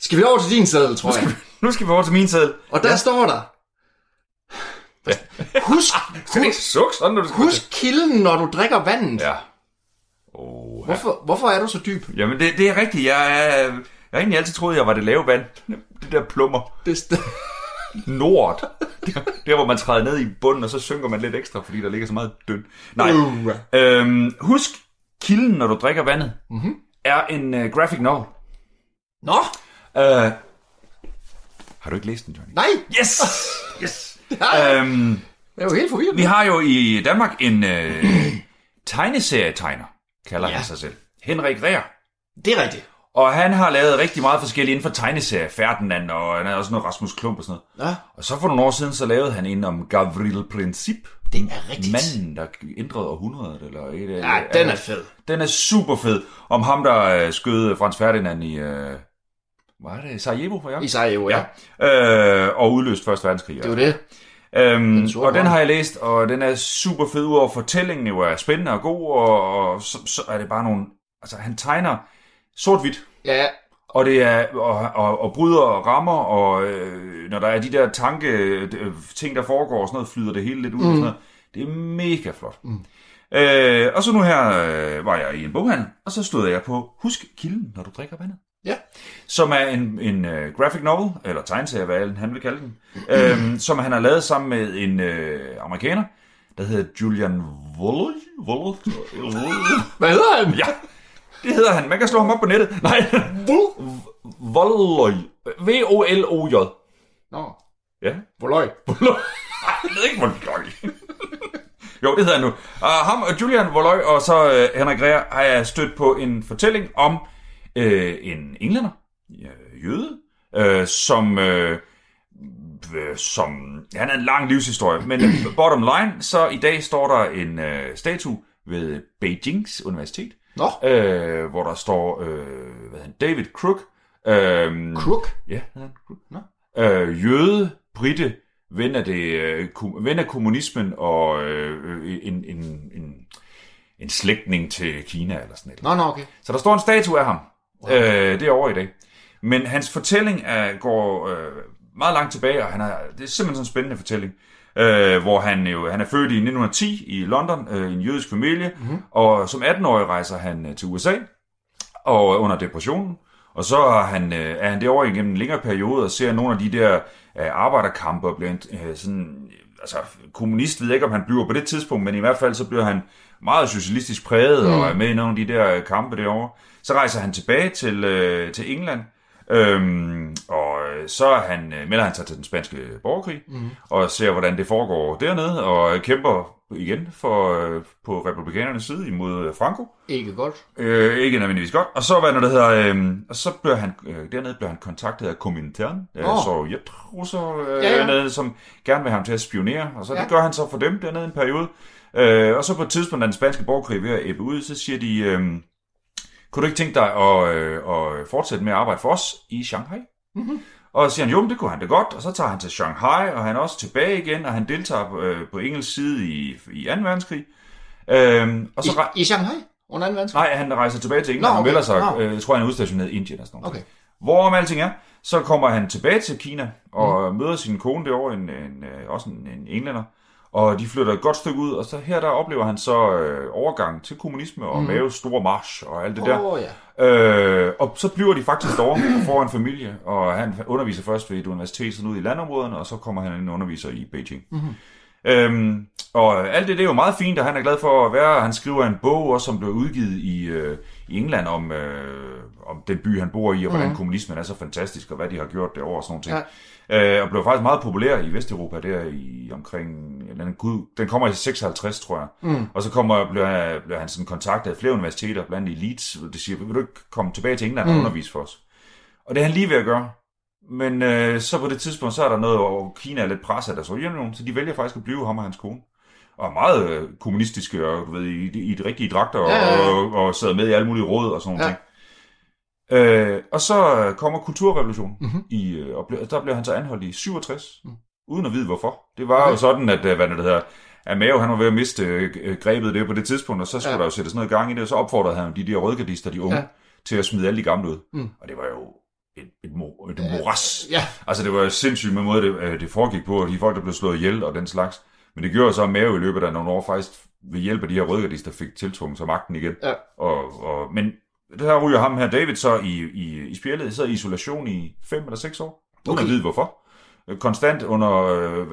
Skal vi over til din sædel, tror jeg? Nu skal vi over til min sædel. Og der ja. står der. Ja. Husk, Skal du skal husk kilden, når du drikker vandet. Ja. Oh. Hvorfor, hvorfor er du så dyb? Jamen, det, det er rigtigt. Jeg, er, jeg har egentlig altid troet, jeg var det lave vand. Det der plummer. Det, st- Nord. Der, der, hvor man træder ned i bunden, og så synker man lidt ekstra, fordi der ligger så meget dødt. Nej. Uh. Øhm, husk, kilden, når du drikker vandet, mm-hmm. er en uh, graphic novel. Nå, Uh, har du ikke læst den, Johnny? nej. Yes! Yes! Ja. øhm, Jeg er jo helt forvirret. vi har jo i Danmark en øh, tegneserietegner, kalder ja. han sig selv. Henrik Rea. Det er rigtigt. Og han har lavet rigtig meget forskelligt inden for tegneserier. Ferdinand, og han er også noget Rasmus Klump og sådan noget. Ja, Og så for nogle år siden, så lavede han en om Gavril Princip. det er rigtigt. Manden, der ændrede århundredet. Eller et, Ja, den er fed. Den er super fed. Om ham, der øh, skød Frans Ferdinand i... Øh, hvad er det? Sarajevo, for jeg? I Sarajevo, ja. ja. Øh, og udløst Første Verdenskrig. Det er jo det. Øhm, Den og den har jeg læst, og den er super fed, udover fortællingen jo er spændende og god, og, og så, så er det bare nogle... Altså, han tegner sort-hvidt, Ja, og det er og, og, og bryder og rammer, og øh, når der er de der tanke øh, ting, der foregår og sådan noget, flyder det hele lidt ud mm. og sådan noget. Det er mega flot. Mm. Øh, og så nu her øh, var jeg i en boghandel, og så stod jeg på Husk kilden, når du drikker vandet ja. som er en, en uh, graphic novel, eller tegneserie, hvad han vil kalde den, øhm, som han har lavet sammen med en uh, amerikaner, der hedder Julian. Woolley? Hvad hedder han? ja, det hedder han. Man kan slå ham op på nettet. Nej, Woolley. V-O-L-O-J. Nå, Ja. Voløj. Nej, jeg ved ikke, Woolley. jo, det hedder han nu. Uh, ham og Julian Woolley og så uh, Henrik Rea har jeg stødt på en fortælling om uh, en englænder, uh, jøde, uh, som... Uh, som han er en lang livshistorie, men bottom line, så i dag står der en øh, statue ved Beijings Universitet, Nå, øh, hvor der står øh, hvad han, David Crook, øh, Crook. ja, han Crook, Nå. øh, jøde, britte, ven af, det, øh, ven af kommunismen og øh, en, en, en, en slægtning til Kina eller sådan noget. Nå, nå, okay. Så der står en statue af ham. Wow. Øh, det er over i dag. Men hans fortælling er, går øh, meget langt tilbage, og han er, det er simpelthen sådan en spændende fortælling. Øh, hvor han jo han er født i 1910 i London øh, i en jødisk familie, mm-hmm. og som 18-årig rejser han øh, til USA og under depressionen. Og så er han, øh, er han derovre igennem en længere periode og ser nogle af de der øh, arbejderkampe og bliver øh, sådan, altså kommunist ved jeg ikke, om han bliver på det tidspunkt, men i hvert fald så bliver han meget socialistisk præget mm. og er med i nogle af de der øh, kampe derovre. Så rejser han tilbage til, øh, til England, Øhm, og øh, så er han, øh, melder han sig til den spanske borgerkrig, mm. og ser, hvordan det foregår dernede, og kæmper igen for, øh, på republikanernes side imod Franco. Ikke godt. Øh, ikke nødvendigvis godt. Og så, hvad når det hedder, øh, og så bliver han, øh, dernede bliver han kontaktet af Komintern, øh, Åh. sovjetrusser øh, Ja, ja, dernede, som gerne vil have ham til at spionere, og så Ja. det gør han så for dem dernede en periode. Øh, og så på et tidspunkt, da den spanske borgerkrig er ved at ebbe ud, så siger de, øh, kunne du ikke tænke dig at, øh, at fortsætte med at arbejde for os i Shanghai? Mm-hmm. Og så siger han, jo, det kunne han da godt, og så tager han til Shanghai, og han er også tilbage igen, og han deltager på, øh, på engelsk side i, i 2. verdenskrig. Øhm, og så, I, I Shanghai? Under 2. verdenskrig? Nej, han rejser tilbage til England Nå, og okay. melder sig, Nå. øh, jeg tror han er udstationeret i Indien og sådan noget. Okay. Hvorom alting er, så kommer han tilbage til Kina og mm. møder sin kone derovre, en, en, øh, også en, en englænder, og de flytter et godt stykke ud, og så her der oplever han så øh, overgang til kommunisme og mm. Maves store march og alt det der. Åh, ja. Øh, og så bliver de faktisk derovre får en familie, og han underviser først ved et universitet sådan ud i landområderne, og så kommer han ind og underviser i Beijing. Mm-hmm. Øhm, og alt det, det er jo meget fint, og han er glad for at være. Han skriver en bog også, som blev udgivet i, øh, i England om, øh, om den by, han bor i, og hvordan mm. kommunismen er så fantastisk, og hvad de har gjort derovre og sådan nogle ting. Ja. Øh, og blev faktisk meget populær i Vesteuropa der i omkring, den, gud, den kommer i 56, tror jeg. Mm. Og så kommer, bliver, han- bliver han sådan kontaktet af flere universiteter, blandt andet i Leeds, hvor de siger, vil du ikke komme tilbage til England og undervise for os? Og det er han lige ved at gøre. Men øh, så på det tidspunkt, så er der noget, hvor Kina er lidt presset af Sovjetunionen, så de vælger faktisk at blive ham og hans kone. og meget øh, kommunistiske, og du ved, i, i de rigtige dragter, Ja, ja, ja. Og, og sad med i alle mulige råd og sådan noget. Ja. ting. Øh, og så øh, kommer kulturrevolutionen, Mhm. mm-hmm. i, øh, og ble, der blev han så anholdt i 67, Mm. uden at vide hvorfor. Det var Okay. jo sådan, at, øh, hvad det hedder, at Mao, han var ved at miste øh, grebet det på det tidspunkt, og så skulle Ja. der jo sættes noget i gang i det, og så opfordrede han de der rødgardister, de unge, ja. til at smide alle de gamle ud. Mm. Og det var jo et, et, mor, et moras. Ja, Altså, det var sindssygt med måde, det, øh, det foregik på, og de folk, der blev slået ihjel og den slags. Men det gjorde så, at Mao i løbet af nogle år faktisk ved hjælp af de her rødgardister fik tiltvunget sig magten igen. Ja. Og, og, men det her ryger ham her, David, så i, i, i spjældet, sidder i isolation i fem eller seks år. Uden Okay. at vide hvorfor. Konstant under... Øh,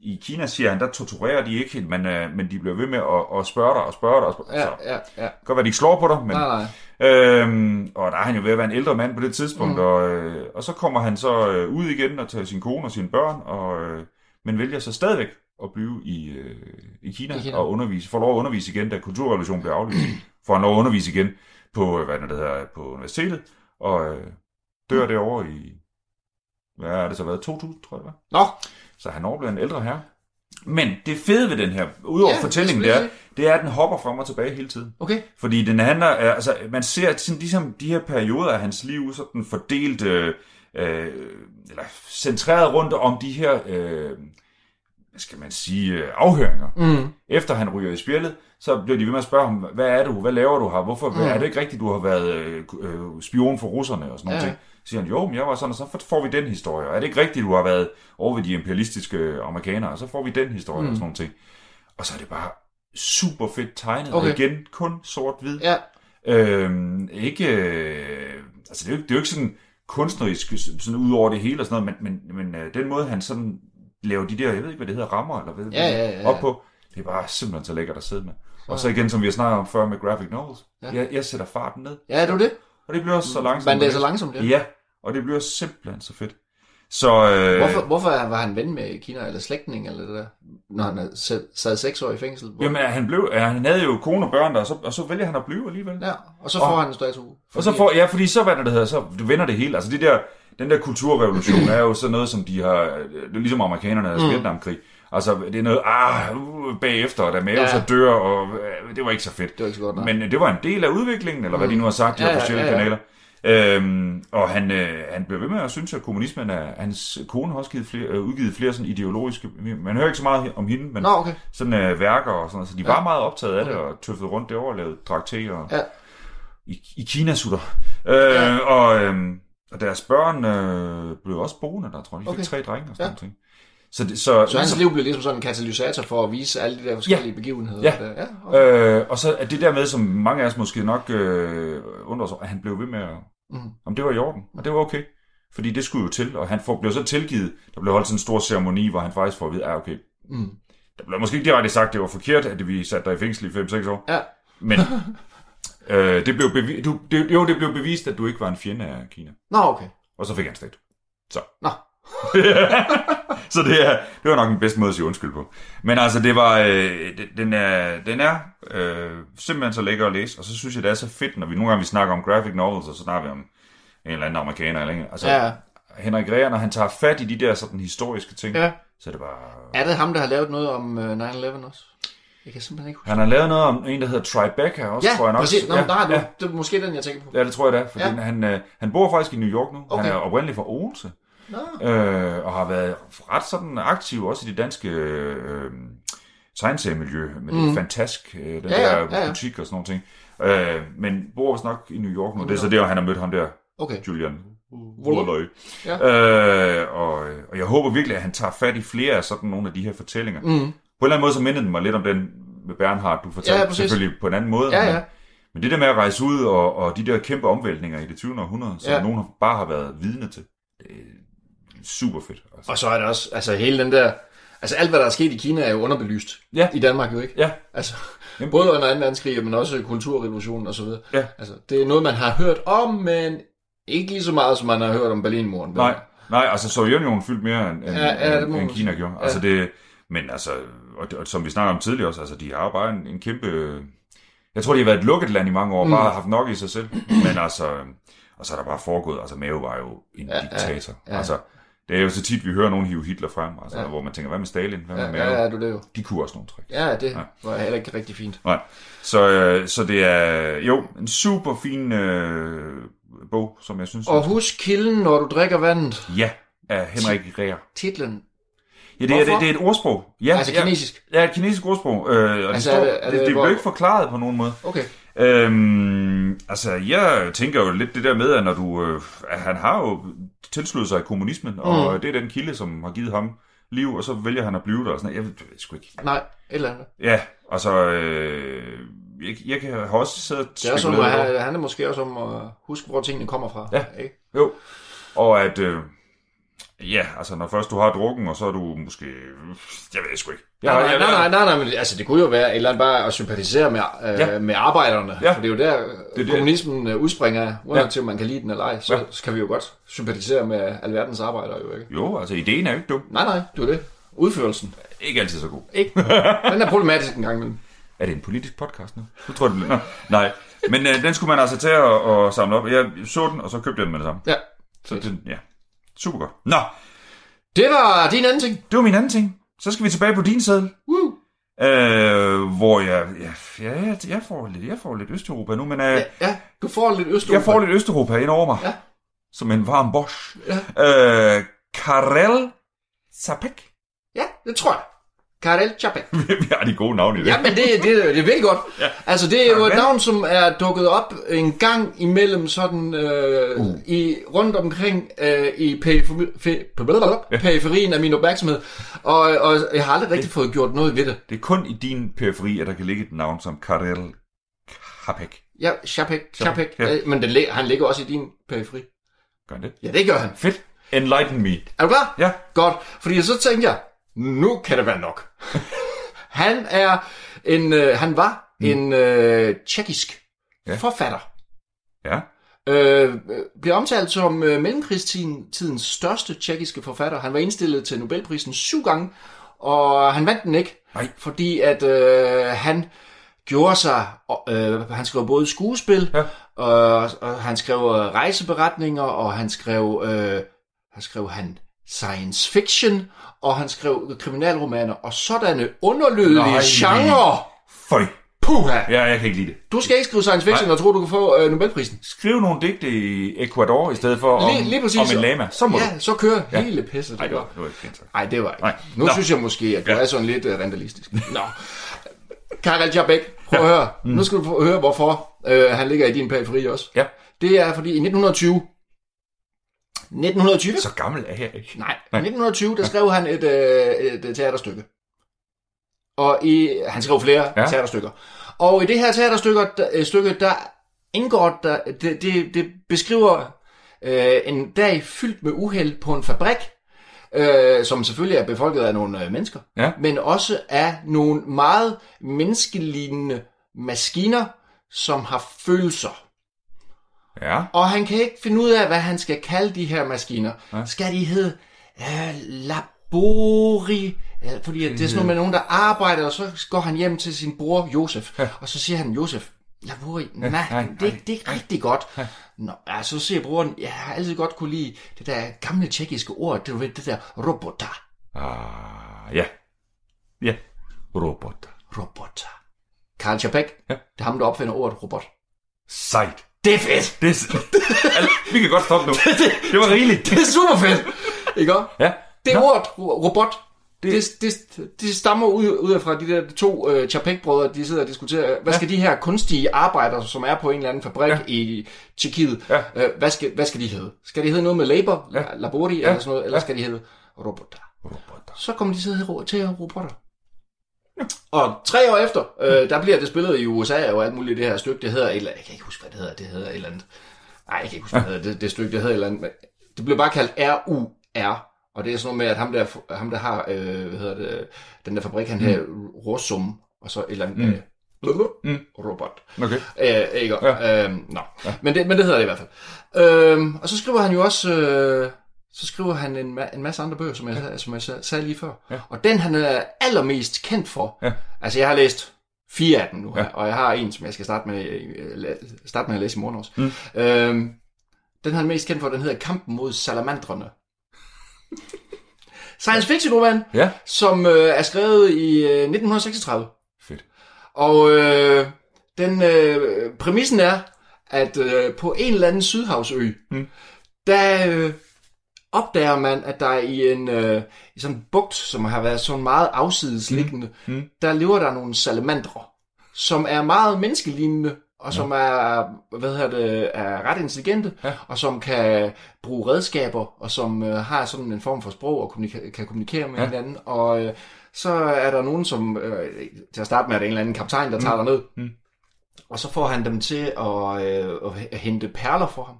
I Kina siger han, der torturerer de ikke, men, øh, men de bliver ved med at, at spørge dig og spørge dig. Og spørge. ja, Så, ja, ja. godt være, de ikke slår på dig, men... Nej, nej. Øhm, og der er han jo ved at være en ældre mand på det tidspunkt, Mm. mm. og, øh, og så kommer han så øh, ud igen og tager sin kone og sine børn, og, øh, men vælger så stadigvæk at blive i, øh, i, Kina I Kina. og undervise, får lov at undervise igen, da kulturrevolutionen bliver aflyst. får han lov at undervise igen på, øh, hvad det hedder, på universitetet, og øh, dør Mm. derovre i, hvad er det så været, 2000, tror jeg det var. Nå, Så han overblevet en ældre herre. Men det fede ved den her, udover Ja, fortællingen, det er, det er, at den hopper frem og tilbage hele tiden. okay. Fordi den handler, øh, altså man ser sådan, ligesom de her perioder af hans liv, sådan fordelt, øh, øh, eller centreret rundt om de her, øh, hvad skal man sige, øh, afhøringer. Mm. Efter han ryger i spjældet, så bliver de ved med at spørge ham, hvad er du, hvad laver du her, hvorfor, mm. er det ikke rigtigt, du har været øh, øh, spion for russerne og sådan noget ja. ting. Så siger han, jo, men jeg var sådan, og så får vi den historie. Og er det ikke rigtigt, du har været over ved de imperialistiske amerikanere, og så får vi den historie mm. og sådan nogle ting. Og så er det bare super fedt tegnet, okay. Og igen kun sort-hvid. Ja, Øhm, ikke, øh, altså det er, jo, det er jo ikke sådan kunstnerisk sådan ud over det hele og sådan noget, men, men, men øh, den måde han sådan laver de der, jeg ved ikke hvad det hedder, rammer eller hvad Ja, ja, ja, ja. op på, det er bare simpelthen så lækkert at sidde med. Og så igen, som vi har snakket om før med graphic novels, Ja. jeg, jeg sætter farten ned, ja, er du det? og det bliver også så langsomt. Man læser langsomt, ja. Ja, og det bliver simpelthen så fedt. Så, øh, Hvorfor, hvorfor var han ven med Kina, eller slægtning, eller det der, når han havde sad- seks år i fængsel? Hvor- Jamen, han, blev, han havde jo kone og børn der, og så, og så vælger han at blive alligevel. Ja, og så får Og- han en statue. Og så får, ja, fordi så, hvad det hedder, så vender det hele. Altså det der, den der kulturrevolution er jo sådan noget, som de har, det er ligesom amerikanerne altså mm. Vietnamkrig. Altså det er noget, ah, uh, bagefter, og da Mao Ja. så dør, og øh, det var ikke så fedt. Det var ikke så godt, nej. Men øh, det var en del af udviklingen, eller hvad de nu har sagt, de Ja, her ja, officielle ja, ja. kanaler. Øhm, og han, øh, han blev ved med at synes, at kommunismen er... Hans kone har også givet flere, øh, udgivet flere sådan ideologiske... Man hører ikke så meget om hende, men Nå, okay. sådan øh, værker og sådan noget. Så de var meget optaget af det, Okay. og tøffede rundt derovre og lavede drakté og Ja. i, i Kina-sutter. Øh, Ja. og, øh, og deres børn øh, blev også boende der, tror jeg. De fik Okay. tre drenge og sådan Ja. noget. Så, det, så, Så hans liv blev ligesom sådan en katalysator for at vise alle de der forskellige begivenheder. Ja. Der. ja okay. øh, og så er det der med, som mange af os måske nok øh, undrer sig, at han blev ved med at... Mhm. Om det var i orden, og det var okay. Fordi det skulle jo til, og han får, blev så tilgivet. Der blev holdt sådan en stor ceremoni, hvor han faktisk får at vide, at ah, okay, Mm. der blev måske ikke direkte sagt, at det var forkert, at vi satte dig i fængsel i 5-6 år. Ja. Men øh, det blev bevi- du, det, jo, det blev bevist, at du ikke var en fjende af Kina. Nå, okay. Og så fik han stat. Så. Nå. så det, er, det var nok den bedste måde at sige undskyld på. Men altså, det var, øh, det- den er, den er øh, simpelthen så lækker at læse, og så synes jeg, det er så fedt, når vi nogle gange vi snakker om graphic novels, og så snakker vi om en eller anden amerikaner. Eller, en- altså, Ja. Henrik Rea, når han tager fat i de der sådan historiske ting, Ja. så er det bare... Er det ham, der har lavet noget om uh, 9-11 også? Jeg kan simpelthen ikke huske. Han har lavet noget om en, der hedder Tribeca også, Ja, tror jeg nok. præcis. Nå, ja, der er du. ja. Det er måske den, jeg tænker på. Ja, det tror jeg, er. For Ja. ja. han, øh, han bor faktisk i New York nu. Okay. Han er oprindeligt fra Odense. Nå. Øh, og har været ret sådan aktiv også i det danske øh, tegneseriemiljø. Med mm. det fantask, øh, den Ja, ja, der ja, ja. butik og sådan nogle ting. Øh, men bor vist nok i New York nu. Det er så der, han har mødt ham der, Okay. Julian. Woolley. Ja. Øh, og, og jeg håber virkelig, at han tager fat i flere af sådan nogle af de her fortællinger. Mm. På en eller anden måde, så mindede den mig lidt om den med Bernhard, du fortalte. Ja, selvfølgelig på en anden måde. Ja, men- ja. men det der med at rejse ud, og, og de der kæmpe omvæltninger i det 20. århundrede, som Ja. nogen har- bare har været vidne til, det super fedt. Altså. Og så er det også, altså hele den der, altså alt hvad der er sket i Kina er jo underbelyst. Ja. I Danmark jo ikke. Ja, Altså, Jamen. både under 2. verdenskrig, men også kulturrevolutionen og så videre. Ja. Altså, det er noget, man har hørt om, men ikke lige så meget, som man har hørt om Berlinmuren. nej, nej, altså Sovjetunionen fyldte mere end, Ja, ja, end, end Kina gjorde. Ja. Altså det, men altså, og, og, som vi snakker om tidligere også, altså de har bare en, en kæmpe... Jeg tror, de har været et lukket land i mange år, mm. bare haft nok i sig selv. Men altså, og så er der bare foregået, altså Mao var jo en Ja, diktator. ja. Ja. Altså, Det er jo så tit, vi hører nogen hive Hitler frem, altså, Ja. hvor man tænker, hvad med Stalin? Hvad med Ja, Mao? ja, ja, du det jo. De kunne også nogle træk. Ja, det Ja. var heller ikke rigtig fint. Nej. Så, øh, så det er jo en super fin øh, bog, som jeg synes... Og husk kilden, når du drikker vandet. Ja, af Henrik Rea. Titlen. Ja, det er, det, det er et ordsprog. Ja, Altså ja, kinesisk. Ja, et kinesisk ordsprog. Øh, og Altså, er det, står, det- det, er det, det- det hvor- bliver ikke forklaret på nogen måde. Okay. Øhm, altså, jeg tænker jo lidt det der med, at når du... Øh, han har jo tilsluttet sig kommunismen, mm. og det er den kilde, som har givet ham liv, og så vælger han at blive der og sådan noget. Jeg ved jeg ved sgu ikke. Nej, et eller andet. Ja, altså... Øh, jeg, jeg kan have også siddet og Det er spekuleret at han er måske også om at huske, hvor tingene kommer fra. Ja. Ikke? Jo, og at... Øh, ja, altså når først du har drukken, og så er du måske... Jeg ved sgu ikke. Jeg, Nej, nej, nej, nej, nej, nej, men altså, det kunne jo være et eller andet bare at sympatisere med, øh, Ja. med arbejderne. Ja. For det er jo der, Det er det. kommunismen øh, udspringer af, uanset Ja. om man kan lide den eller ej, så Ja. skal vi jo godt sympatisere med alverdens arbejdere jo, ikke? Jo, altså ideen er jo ikke dum. Nej, nej, det er det. Udførelsen. Ikke altid så god. Ikke? Den er problematisk en gang imellem. Er det en politisk podcast nu? Nu tror det bliver. Nej, men øh, den skulle man altså til at, at samle op. Jeg så den, og så købte jeg den med det samme. Ja. Så den, ja, super godt. Nå, Det var din anden ting. det var min anden ting. Så skal vi tilbage på din sædel. Woo. Øh, hvor jeg, ja, ja, jeg, jeg, får lidt, jeg får lidt Østeuropa nu, men øh, Ja, ja, du får lidt Østeuropa. jeg får lidt Østeuropa ind over mig. Ja. Som en varm bosch. Ja. Øh, Karel Zapek. Ja, det tror jeg. Karel Čapek. vi har de gode navne i det. Ja, men det, det, det er virkelig godt. Ja. Altså, det er jo et navn, som er dukket op en gang imellem sådan øh, Uh. i, rundt omkring øh, i periferi, fe- periferien af min opmærksomhed. Og, og jeg har aldrig rigtig fået gjort noget ved det. Det er kun i din periferi, at der kan ligge et navn som Karel Zapek. Ja, Čapek, Čapek. Ja. Ja. Men den, han ligger også i din periferi. Gør det? Ja, det gør han. Fedt. Enlighten me. Er du klar? Ja. Godt, fordi så tænkte jeg, nu kan det være nok. han er en, øh, han var mm. en øh, tjekkisk Ja. forfatter. Ja. Øh, øh, blev omtalt som øh, mellemkrigstidens største tjekkiske forfatter. Han var indstillet til Nobelprisen syv gange, og han vandt den ikke, Nej. fordi at øh, han gjorde sig, øh, han skrev både skuespil, Ja. og, og han skrev øh, rejseberetninger, og han skrev, øh, han skrev han science fiction, og han skrev kriminalromaner, og sådanne underlødige Nej. genre. Føj. Puha! Ja, jeg kan ikke lide det. Du skal ikke skrive science fiction, Nej. og tro, du kan få øh, Nobelprisen. Skriv nogle digte i Ecuador, i stedet for om, Lige, lige præcis. om en lama. Så må ja, du. så kører Ja. hele pisset. Nej, det var. var, det var ikke sagt. Nej, det var ikke. Nej. Nu Nå. synes jeg måske, at du Ja. er sådan lidt uh, rentalistisk. Nå. Karel Jabek, prøv at høre. Nu skal du høre, hvorfor øh, han ligger i din periferi også. Ja. Det er fordi i 1920... 1920? Så gammel er jeg ikke. Nej, i 1920, der skrev han et, øh, et teaterstykke. Og i, han skrev flere Ja. ja. teaterstykker. Og i det her teaterstykke, der, øh, stykke, der indgår, der, det, det, det beskriver øh, en dag fyldt med uheld på en fabrik, øh, som selvfølgelig er befolket af nogle øh, mennesker, Ja. men også af nogle meget menneskelignende maskiner, som har følelser. Ja. Og han kan ikke finde ud af, hvad han skal kalde de her maskiner. Ja. Skal de hedde øh, labori? Ja, fordi det er sådan noget med nogen, der arbejder, og så går han hjem til sin bror Josef. Ja. Og så siger han, Josef, labori? Nej, nej, nej, nej. det, det er ikke rigtig godt. Nå, ja, så siger broren, jeg har altid godt kunne lide det der gamle tjekkiske ord, det, ved, det der roboter. Ah, ja. Ja. Robot. Roboter. Karl Čapek, Ja. det er ham, der opfinder ordet robot. Sejt. Det er fedt! Det er, altså, vi kan godt stoppe nu. Det var rigeligt. Det er super fedt! Ikke? Ja. Det Nå. ord, ro- robot, det, det, det, det stammer ud, ud af fra de der to øh, Chapek-brødre, de sidder og diskuterer, hvad skal de her kunstige arbejdere, som er på en eller anden fabrik Ja. ja. i Tjekkiet, Ja. øh, hvad, skal, hvad skal de hedde? Skal de hedde noget med labor, Ja. ja. labori Ja. eller sådan noget, eller Ja. skal de hedde roboter? Roboter. Så kommer de til at hedde robotter. Og tre år efter, øh, der bliver det spillet i USA og alt muligt det her stykke, det hedder et eller andet, jeg kan ikke huske, hvad det hedder, det hedder et eller andet, nej, jeg kan ikke huske, hvad det hedder, det, det stykke, det hedder et eller andet, men det bliver bare kaldt R-U-R, og det er sådan noget med, at ham der, ham der har, øh, hvad hedder det, den der fabrik, han her, Rosum, og så et eller andet, Mm. mm. Mm. robot. Okay. Øh, ikke? Ja. Øhm, nå. Ja. Men, det, men det hedder det i hvert fald. Øhm, og så skriver han jo også, øh, så skriver han en, ma- en masse andre bøger, som jeg, ja. som jeg sa- sagde lige før. Ja. Og den han er allermest kendt for, Ja. altså jeg har læst fire af dem nu, Ja. og jeg har en, som jeg skal starte med, øh, starte med at læse i morgen også. Mm. Øhm, den han er mest kendt for, den hedder Kampen mod salamandrene. Science fiction roman, Ja. som øh, er skrevet i øh, 1936. Fedt. Og øh, den øh, præmissen er, at øh, på en eller anden sydhavsø, mm. der øh, opdager man, at der i en øh, i sådan en bugt, som har været sådan meget afsides liggende, mm. Mm. der lever der nogle salamandre, som er meget menneskelignende, og som er, hvad hedder det, er ret intelligente, ja. og som kan bruge redskaber, og som øh, har sådan en form for sprog og kommunika- kan kommunikere med ja. hinanden. Og øh, så er der nogen, som øh, til at starte med, er der en eller anden kaptajn, der tager mm. derned, mm. og så får han dem til at, øh, at hente perler for ham.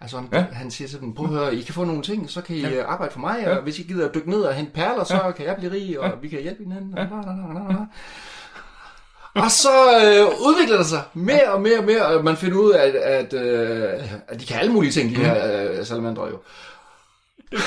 Altså han, ja. han siger dem, prøv at høre, I kan få nogle ting, så kan I ja. arbejde for mig, og ja. hvis I gider at dykke ned og hente perler, så ja. kan jeg blive rig, og ja. vi kan hjælpe hinanden. Ja. Og så øh, udvikler det sig mere og mere og mere, og man finder ud af, at, at, øh, at de kan alle mulige ting, de her øh, salamandre jo.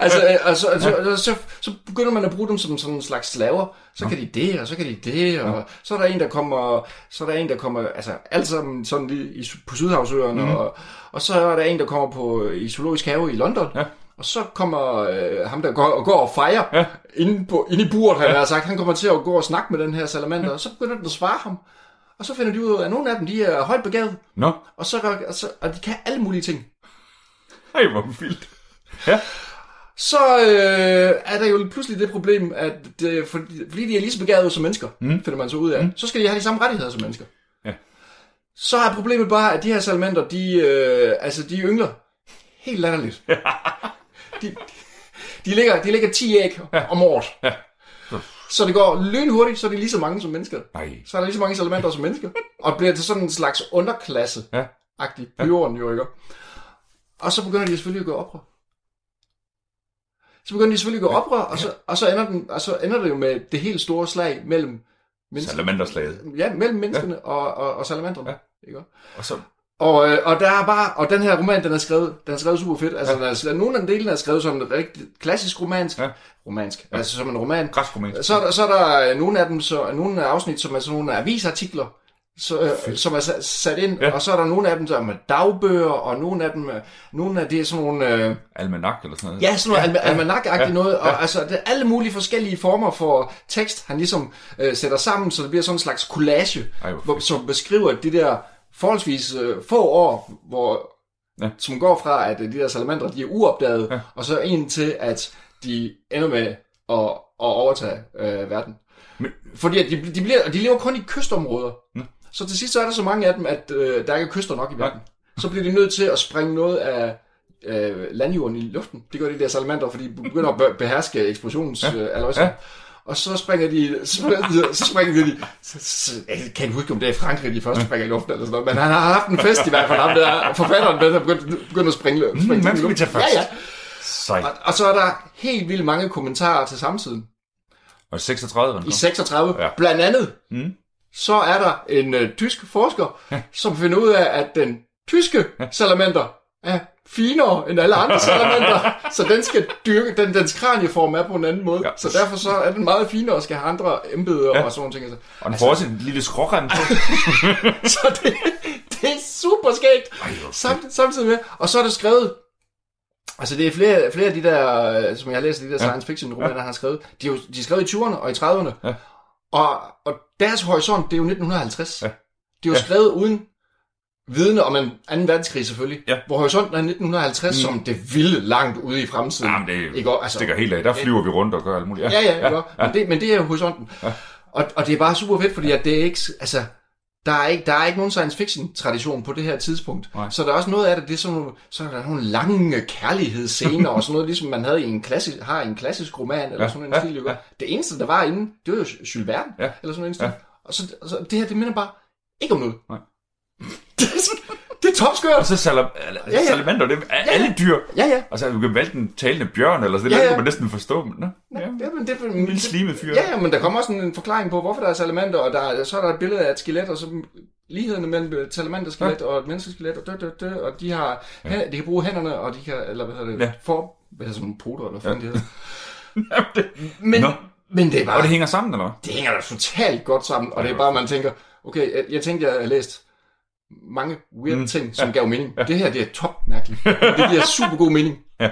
altså, øh, altså, altså, altså så, så begynder man at bruge dem som sådan en slags slaver. Så kan de det, og så kan de det, og så er der en, der kommer, så er der en, der kommer, altså alt sammen sådan lige i, på Sydhavsøerne, mm. og, og så er der en, der kommer på i Zoologisk Have i London, ja. og så kommer øh, ham, der går, og går og fejrer ja. inde, på, inde i buret, har sagt, han kommer til at gå og snakke med den her salamander, ja. og så begynder den at svare ham. Og så finder de ud af, at nogle af dem, de er højt begavet. Nå. Og, så, og, så, og de kan alle mulige ting. Ej, hvor vildt. Ja. Så øh, er der jo pludselig det problem, at det, fordi, de er lige så begavede som mennesker, mm. finder man så ud af, mm. så skal de have de samme rettigheder som mennesker. Så er problemet bare, at de her salamandre, de, øh, altså, de yngler helt latterligt. de, de, lægger, de lægger 10 æg om året. Så det går lynhurtigt, så er de lige så mange som mennesker. Nej. Så er der lige så mange salamandre som mennesker. Og bliver til sådan en slags underklasse Ja. agtig på jorden jo, ikke? Og så begynder de selvfølgelig at gå oprør. Så begynder de selvfølgelig at gå oprør, og så, og, så ender den, og så ender det jo med det helt store slag mellem mennesker, Salamanderslaget. ja, mellem menneskene ja. og, og, og salamandrene. Ja. Ikke? Og så... Og, øh, og der er bare, og den her roman, den er skrevet, den er skrevet super fedt. Altså, ja. der er, nogle af delene er skrevet som en rigtig klassisk romansk, Ja. romansk, ja. altså som en roman. Græsk romansk. Så, der- så er der øh, nogle af dem, så, nogle af afsnit, som er sådan nogle avisartikler, så, øh, som er sa- sat ind, Ja. ja. og så er der nogle af dem, som er dagbøger, og nogle af dem, øh, nogle af det er sådan nogle, øh, Almanak eller sådan noget. ja, sådan noget ja, almanak-agtigt ja, noget, og ja. altså, det er alle mulige forskellige former for tekst, han ligesom øh, sætter sammen, så det bliver sådan en slags collage, Ej, hvor som beskriver de der forholdsvis øh, få år, hvor, Ja. ja. som går fra, at øh, de der salamandre, de er uopdagede, Ja. ja. og så ind til, at de ender med at, at overtage øh, verden. Men- Fordi at de, de, bliver, de lever kun i kystområder. Nå. Så til sidst så er der så mange af dem, at øh, der ikke er kyster nok i verden. Så bliver de nødt til at springe noget af øh, landjorden i luften. Det gør de der salamander, fordi de begynder at be- beherske eksplosions Ja. øh, Ja. ja. Og så springer de, så springer de, så så, jeg kan ikke huske, om det er i Frankrig, de først springer i luften eller sådan noget, men han har haft en fest i hvert fald, ham der forfatteren, der er begyndt, begyndt at springe, springe Mm, hvem ting i skal vi tage først? Ja, ja. Og, og, så er der helt vildt mange kommentarer til samtiden. Og 36. I 36, Ja. ja. blandt andet, Mm. Så er der en øh, tysk forsker, som finder ud af, at den tyske salamander er finere end alle andre salamander, så den skal dyrke, den, dens kranieform er på en anden måde, Ja. ja. så derfor så er den meget finere og skal have andre embeder Ja. ja. og sådan ting. Altså, Og den får også en lille skrårem på. så det, det er super skægt. Ej, Samt, samtidig med, og så er det skrevet, altså det er flere, flere af de der, øh, som jeg har læst, de der science fiction romaner, han har skrevet, de er, jo, de er skrevet i 20'erne og i 30'erne, Ja. og, og deres horisont, det er jo 1950. Ja. De er jo Ja. skrevet uden vidne om en anden verdenskrig selvfølgelig, Ja. hvor horisonten er 1950 mm. som det vilde langt ude i fremtiden. Jamen, det Ikke? Altså- stikker helt af. Der flyver vi rundt og gør alt muligt. Ja, ja, ja, ja. Men, det, men det er jo horisonten. Ja. Og, og det er bare super fedt, fordi at det er ikke, altså, der er ikke, der er ikke nogen science fiction tradition på det her tidspunkt. Nej. Så der er også noget af det, det er sådan, så er der nogle lange kærlighedsscener og sådan noget, ligesom man havde i en klassisk, har i en klassisk roman eller Ja, sådan en ja, stil. Ja. Det eneste, der var inde, det var jo Jules Verne, Ja. eller sådan en stil. Ja. Og så, så det her, det minder bare ikke om noget. Nej. det, er, så- topskørt. Og så salam, ja, ja. salamander, det er alle dyr. Ja, ja. Altså, du kan vælte en talende bjørn, eller sådan Ja, noget, ja. kan man næsten forstå. Men, nå, ja. Ja, men det, En lille slimet fyr. Ja, ja, men der kommer også en, forklaring på, hvorfor der er salamander, og der, er- så er der et billede af et skelet, og så lighederne mellem et salamanderskelet ja. og et menneskeskelet, og, dø, dø, dø, og de, har, ja. de kan bruge hænderne, og de kan, eller hvad hedder det, Ja. ja. for, hvad hedder sådan poter, eller hvad Ja. det hedder. Jamen, det, Men, men det er bare, og det hænger sammen, eller det hænger da totalt godt sammen, og Ja, det er bare, man tænker, okay, jeg, jeg tænkte, jeg havde læst mange weird Mm. ting, som Ja. ja. gav mening. Ja. Det her, det er top mærkeligt. det giver super god mening. Ja.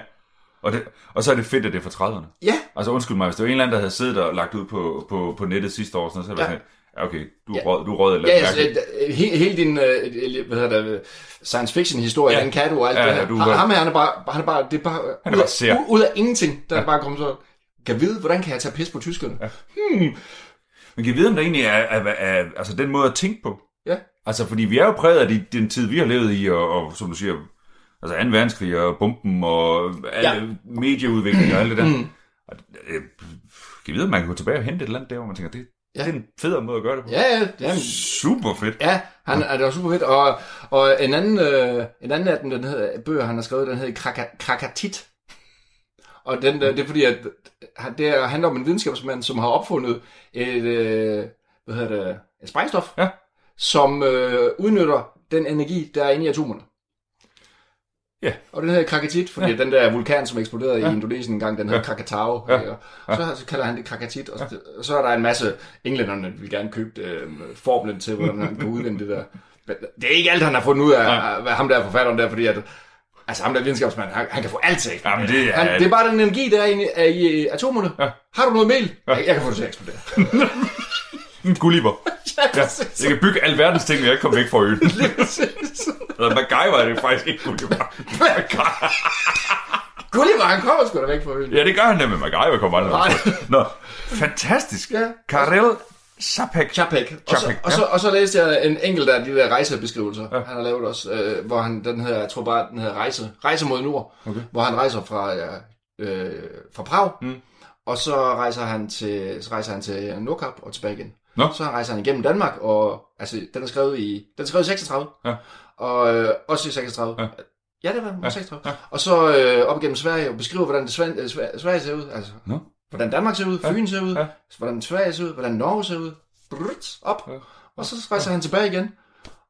Og, det, og så er det fedt, at det er fra 30'erne. Ja, Altså undskyld mig, hvis det var en eller anden, der havde siddet og lagt ud på, på, på nettet sidste år, sådan, så havde Ja. været sådan, ja, okay, du Ja. rød, du rød eller ja altså, mærkeligt. øh, he, hele din øh, hvad hedder det, science fiction historie, Ja. ja. den kan du og alt Ja, det ja, her. du Du, var- ham her, han er bare, han er bare, det er bare, Han er ud, bare af, ud af ingenting, der er bare kommet så, kan vide, hvordan kan jeg tage pis på tyskerne? Ja. Men kan vide, om det egentlig er, er, er, er altså den måde at tænke på? Ja. Altså, fordi vi er jo præget af de, den tid, vi har levet i, og, og som du siger, altså 2. verdenskrig og bomben og alle ja. medieudvikling og alt det der. Mm. Og, øh, kan vide, om man kan gå tilbage og hente et eller andet der, hvor man tænker, det, ja. Ja. det er en federe måde at gøre det på. Ja, ja, ja, Super fedt. ja, han er det var super fedt. Og, og en anden, øh, en anden af dem, den hedder, bøger, han har skrevet, den hedder Kraka- Krakatit. Og den, der, det er fordi, at det er- handler om en videnskabsmand, som har opfundet et, øh, hvad hedder det, et sprængstof, Ja. Som øh, udnytter den energi, der er inde i atomerne. Ja. Og den hedder Krakatit, fordi ja. den der vulkan, som eksploderede ja. i Indonesien en gang, den hedder ja. Krakatau. Ja. Ja. Og så, så kalder han det Krakatit, og, så, og så er der en masse englænderne, der vil gerne købe øh, formlen til, hvordan han kan udvinde det der. Men det er ikke alt, han har fundet ud af, ja. hvad ham der er forfatteren der, fordi at, altså ham der videnskabsmand, han, han kan få alt til at. Jamen, det er- han, det er bare den energi, der er i, er i atomerne. Ja. Har du noget mel? Ja. Jeg, jeg kan få det til at eksplodere. En gulliver. ja, Ja. Jeg kan bygge alverdens ting, men jeg ikke kommer væk fra øen. Eller MacGyver er det faktisk ikke Gulliver. Gulliver, han kommer sgu da væk fra øen. Ja, det gør han nemlig. MacGyver kommer aldrig. Nej. Nå, fantastisk. Ja. Karel Sapek. Chapek. Og, så, Chapek, og, så, og så læste jeg en enkelt af de der rejsebeskrivelser, ja. han har lavet også, øh, hvor han, den hedder, jeg tror bare, den hedder Rejse, Rejse mod Nord, Okay. hvor han rejser fra, ja, øh, fra Prag, Mm. og så rejser han til, så rejser han til Nordkap og tilbage igen. Nå. Så rejser han igennem Danmark, og altså, den er skrevet i, den er skrevet i 36, Ja. og øh, også i 36. Ja. Ja, det var den, 36. Ja. Og så øh, op igennem Sverige og beskriver, hvordan det Sven, øh, Sver- Sverige ser ud. Altså, Nå. hvordan Danmark ser ud, Fyn ser ud, Ja. hvordan Sverige ser ud, hvordan Norge ser ud. Brrrt, op. Ja. Og så rejser han tilbage igen.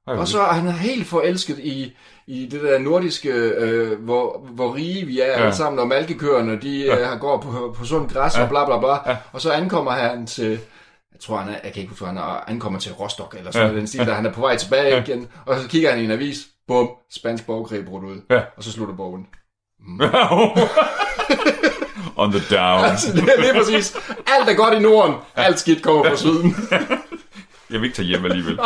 Og så er han helt forelsket i, i det der nordiske, øh, hvor, hvor rige vi er ja. alle sammen, og malkekøerne, de ja. øh, går på, på sund græs ja. og bla bla bla. Ja. Og så ankommer han til, jeg tror han er, jeg kan ikke huske, han er, ankommer til Rostock, eller sådan Ja. ja. den stil, der han er på vej tilbage ja. igen. Og så kigger han i en avis, bum, spansk borgerkrig brudt ud. Ja. Og så slutter bogen. On the down. Altså, det er lige præcis. Alt er godt i Norden, alt skidt kommer fra syden. Jeg vil ikke tage hjem alligevel.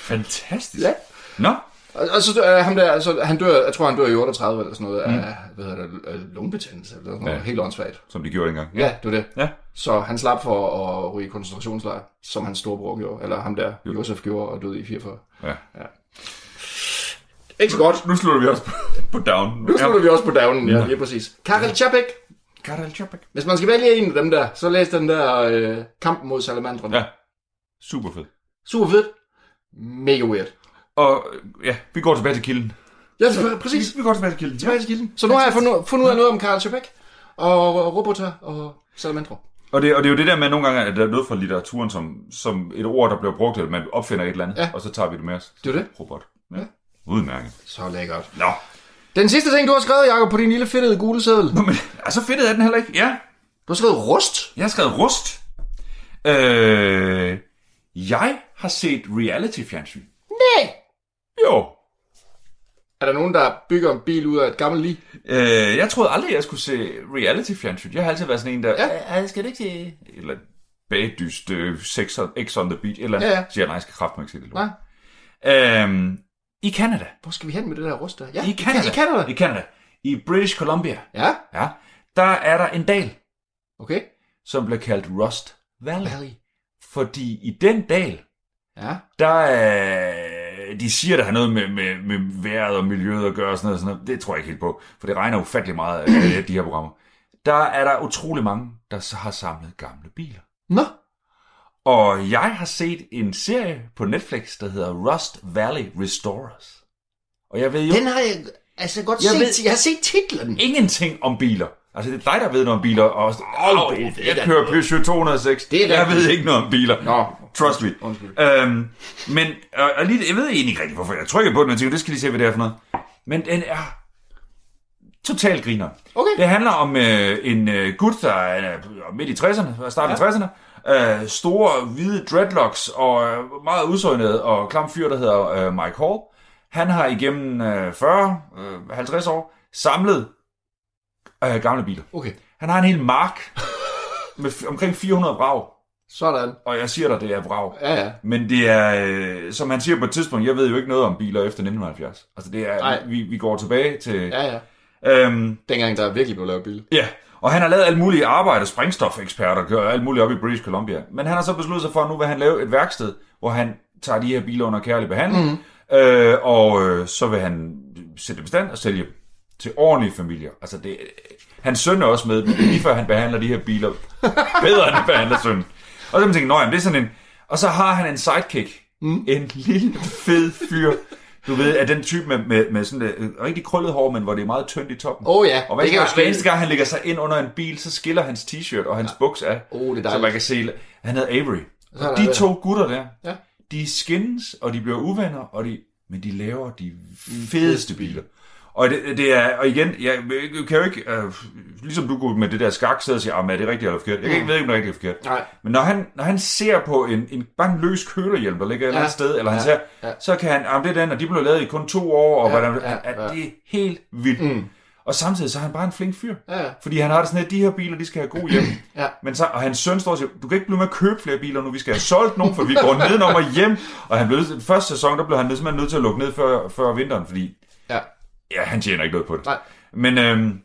Fantastisk. Ja. Nå, Og, og så øh, ham der, altså, han dør, jeg tror han dør i 38 eller sådan noget af, hvad hedder det, lungebetændelse eller sådan noget, Ja. ja. helt åndssvagt. som de gjorde dengang. Ja, det var det. Ja. Så han slap for at ryge i koncentrationslejr, som hans storebror gjorde, eller ham der, Josef gjorde, og døde i 44. ja. Ikke så godt. Nu slutter vi også på, på down. Nu slutter vi også på downen, ja, lige præcis. Karel Čapek. Karel Čapek. Hvis man skal vælge en af dem der, så læs den der øh, kampen mod salamandrene. Ja. Super fed. Super fedt. Mega weird. Og øh, ja, vi går tilbage til kilden. Ja, så, præcis. Vi går tilbage til kilden. Tilbage til kilden. Så nu har jeg fundet, fundet ud af noget om Karel Čapek, og roboter og salamandre. Og det, og det er jo det der med nogle gange, at der er noget fra litteraturen, som, som et ord, der bliver brugt, eller man opfinder et eller andet, Ja. og så tager vi det med os. Det er det. Robot. Ja. Ja. Udmærket. Så lækkert. Nå. Den sidste ting, du har skrevet, Jacob, på din lille fedtede gule seddel. Nå, men er så fedt er den heller ikke. Ja, Du har skrevet rust. jeg har skrevet rust. Øh, jeg har set reality-fjernsyn. Nej. Jo. Er der nogen, der bygger en bil ud af et gammelt lig? Øh, jeg troede aldrig, jeg skulle se reality-fjernsyn. Jeg har altid været sådan en, der... Ja. jeg skal det ikke se... Eller bagdyst, øh, sex on, X on the beach, eller Ja, ja. siger jeg, nej, jeg skal kraft ikke se det. Nej. Øhm, I Canada. Hvor skal vi hen med det der rust der? Ja, I Canada. I Canada. I Canada. I British Columbia. Ja, Ja. Der er der en dal, okay. som bliver kaldt Rust Valley. Valley. Fordi i den dal, Ja. der er... De siger, der har noget med, med, med vejret og miljøet at gøre og sådan noget, sådan noget. Det tror jeg ikke helt på, for det regner ufattelig meget af de her programmer. Der er der utrolig mange, der har samlet gamle biler. Nå. Og jeg har set en serie på Netflix, der hedder Rust Valley Restorers. Og jeg ved jo Den har jeg altså godt Jeg set. ved- Jeg har set titlen. ingenting om biler. Altså, det er dig, der ved noget om biler. Og, oh, det jeg kører Peugeot 206. Det er jeg ved ikke noget om biler. Nå. Trust me. Øhm, men og, og lige, jeg ved egentlig ikke rigtig, hvorfor jeg trykker på den, og tænker, det skal lige se, hvad det er for noget. Men den er totalt griner. Okay. Det handler om øh, en øh, gut, der er øh, midt i 60'erne, starten af 60'erne. Øh, store, hvide dreadlocks og øh, meget udsøgnet og klam fyr, der hedder øh, Mike Hall. Han har igennem øh, 40, øh, 50 år samlet øh, gamle biler. Okay. Han har en hel mark med omkring 400 vrag. Sådan. Og jeg siger dig, det er vrag. Ja, ja. Men det er, øh, som han siger på et tidspunkt, jeg ved jo ikke noget om biler efter 1970. Altså det er, Nej. vi, vi går tilbage til... Ja, ja. Øhm, Dengang der virkelig blev lavet bil. ja, og han har lavet alle mulige arbejde, sprængstofeksperter, kører alt muligt op i British Columbia. Men han har så besluttet sig for, at nu vil han lave et værksted, hvor han tager de her biler under kærlig behandling, mm. øh, og øh, så vil han sætte dem i stand og sælge dem til ordentlige familier. Altså det, hans søn er også med, men det er lige før han behandler de her biler bedre, end han behandler sønnen. Og så man tænke, nej, det er sådan en... Og så har han en sidekick. Mm. En lille fed fyr. Du ved, at den type med, med, med sådan et øh, rigtig krøllet hår, men hvor det er meget tyndt i toppen. Åh oh, ja, Og hver, det kan eneste gang, han lægger sig ind under en bil, så skiller hans t-shirt og hans buks af. Åh, det er så man kan se, han hedder Avery. Så Og de det. to gutter der, Ja. de skins, og de bliver uvenner, og de, men de laver de fedeste biler. Og det, det er, og igen, jeg, jeg kan jo ikke, øh, ligesom du kunne med det der skak, sidde og sige, ah, er det rigtigt eller forkert? Jeg kan ikke ved ikke, om det er rigtigt eller forkert. Nej. Men når han, når han ser på en, en bare en løs kølerhjelm, der ligger et eller andet sted, eller han Ja. ser, Ja. så kan han, ah, det er den, og de blev lavet i kun to år, og Ja. hvordan, Ja. at, Ja. det er helt vildt. Mm. Og samtidig så er han bare en flink fyr. Ja, ja. Fordi han har det sådan, at de her biler, de skal have god hjem. Ja. Men så, og hans søn står og siger, du kan ikke blive med at købe flere biler nu, vi skal have solgt nogle, for vi går nedenom og hjem. Og han blev, første sæson, der blev han simpelthen nødt til at lukke ned før, før vinteren, fordi Ja. Ja, han tjener ikke noget på det. Nej. Men øhm,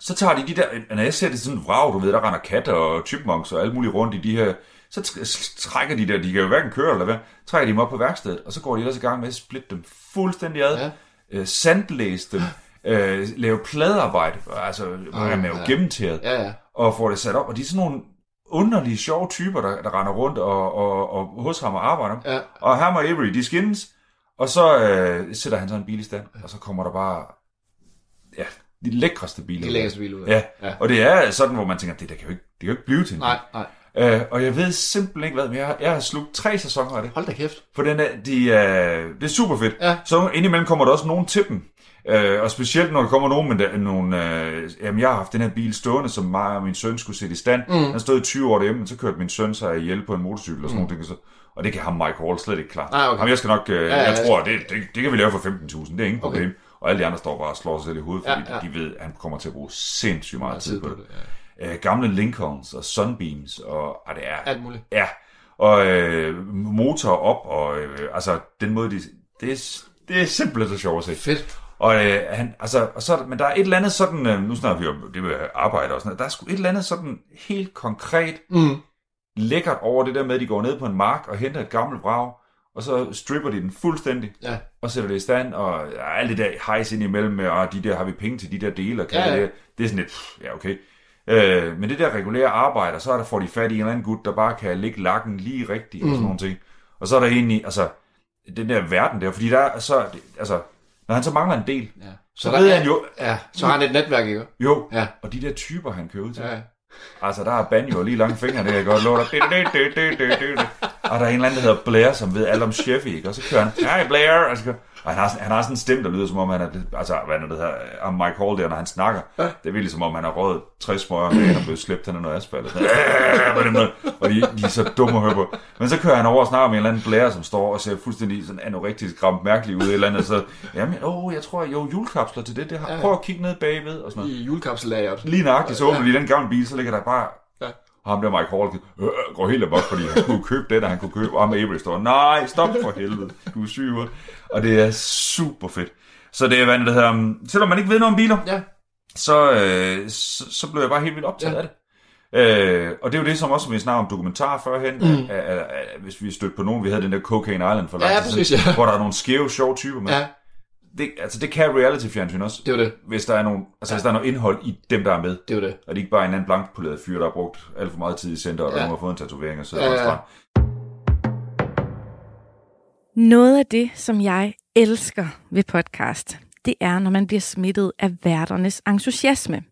så tager de de der, når jeg ser det sådan vrag, du ved, der render katter og chipmunks og alt muligt rundt i de her, så tr- trækker de der, de kan jo hverken køre eller hvad, trækker de dem op på værkstedet, og så går de ellers i gang med at splitte dem fuldstændig ad, Ja. øh, sandlæse dem, øh, lave pladearbejde, altså oh, med jo ja. gennemteret, Ja, ja. og får det sat op, og de er sådan nogle underlige, sjove typer, der, der render rundt og, og, og hos ham og arbejder. Ja. Og ham og Avery, de skins, og så øh, sætter han så en bil i stand, og så kommer der bare, ja, de lækreste biler. De lækkeste biler ud. Ja. Ja. og det er sådan, hvor man tænker, det der kan jo ikke, det kan jo ikke blive til en Nej, nej. Øh, og jeg ved simpelthen ikke hvad, men jeg, har- jeg har slugt tre sæsoner af det. Hold da kæft. For den er, de, er, det er super fedt. Ja. Så indimellem kommer der også nogen til dem. Øh, og specielt når der kommer nogen med der, nogle... Øh, jamen, jeg har haft den her bil stående, som mig og min søn skulle sætte i stand. Mm. Den stod i 20 år derhjemme, men så kørte min søn sig ihjel på en motorcykel og sådan mm. noget. Så, og det kan ham Mike Hall slet ikke klare. Nej, okay. Jamen, jeg skal nok... Øh, ja, jeg ja. tror, det, det, det, kan vi lave for 15.000. Det er ingen Okay. problem. Og alle de andre står bare og slår sig selv i hovedet, fordi Ja, ja. de ved, at han kommer til at bruge sindssygt meget tid på det. Ja. Øh, gamle Lincolns og Sunbeams, og ah, det er... Alt muligt. Ja, og øh, motor op, og øh, altså den måde, de, det, er, det er simpelthen så sjovt at se. Fedt. Og, øh, han, altså, og så, men der er et eller andet sådan, øh, nu snakker vi om det med arbejde og sådan noget, der er sgu et eller andet sådan helt konkret Mm. Lækkert over det der med, at de går ned på en mark og henter et gammelt brag, og så stripper de den fuldstændig, Ja. og sætter det i stand, og ja, alt det der hejs ind imellem med, og de der har vi penge til de der dele, og kan Ja, ja. Det, det er sådan lidt, ja okay. Øh, men det der regulære arbejde, så er der får de fat i en eller anden gut, der bare kan lægge lakken lige rigtigt, mm. og sådan nogle ting. Og så er der egentlig, altså, den der verden der, fordi der er så, altså, når han så mangler en del, ja. så der ved er- han jo, Ja, så har han et netværk, ikke? jo, Ja. og de der typer, han kører ud til, Ja. Altså, der er banjo lige lange fingre, det kan jeg godt love dig. Du, du, du, du, du, du. Og der er en eller anden, der hedder Blair, som ved alt om Chevy, ikke? Og så kører han, hej Blair, og, så kører, og han, har, sådan- han har sådan en stemme, der lyder som om, han er, altså, hvad er det, der hedder, om Mike Hall der, når han snakker. Det er virkelig som om, han har røget 60 smøger med, og blevet slæbt hen ad noget asfalt. Og, sådan, "Øh, hvad er det med?" og de, de, er så dumme at høre på. Men så kører han over og snakker med en eller anden Blair, som står og ser fuldstændig sådan anorektisk ramt mærkelig ud, et eller andet, og så, jamen, åh, jeg tror, jo, julekapsler til det, det har, prøv at kigge ned bagved, og sådan noget. I julekapsellageret. Lige nøjagtigt, så åbner de den gamle bil, så ligger der bare... Og ham der Mike Hall øh, går helt amok, fordi han kunne købe det, der han kunne købe. Og ham Avery står, nej, stop for helvede, du er syg hovedet." Og det er super fedt. Så det er, hvad det hedder, um, selvom man ikke ved noget om biler, Ja. så, øh, så, så blev jeg bare helt vildt optaget Ja. af det. Øh, og det er jo det, som også, vi snakkede om dokumentar førhen, mm. at, at, at, hvis vi stødte på nogen, vi havde den der Cocaine Island for lang Ja, tid siden, ja. hvor der er nogle skæve, sjove typer med. Ja, Det, altså, det kan reality-fjernsyn også, det var det. hvis der er nogle, altså, hvis der er noget indhold i dem, der er med. Det var det. Og det er ikke bare en anden blankpoleret fyr, der har brugt alt for meget tid i center, og der Ja. nu har fået en tatovering og sidder Ja, ja. Noget af det, som jeg elsker ved podcast, det er, når man bliver smittet af værternes entusiasme.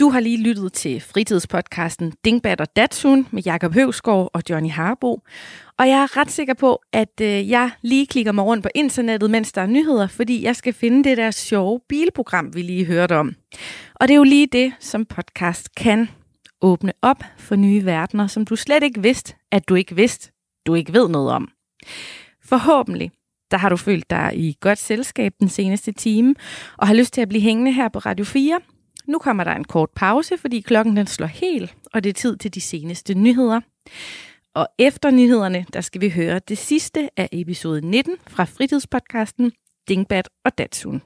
Du har lige lyttet til fritidspodcasten Dingbat og Datsun med Jakob Høvsgaard og Johnny Harbo. Og jeg er ret sikker på, at øh, jeg lige klikker mig rundt på internettet, mens der er nyheder, fordi jeg skal finde det der sjove bilprogram, vi lige hørte om. Og det er jo lige det, som podcast kan. Åbne op for nye verdener, som du slet ikke vidste, at du ikke vidste, du ikke ved noget om. Forhåbentlig, der har du følt dig i godt selskab den seneste time, og har lyst til at blive hængende her på Radio 4. Nu kommer der en kort pause, fordi klokken den slår helt, og det er tid til de seneste nyheder. Og efter nyhederne, der skal vi høre det sidste af episode 19 fra fritidspodcasten Dingbat og Datsun.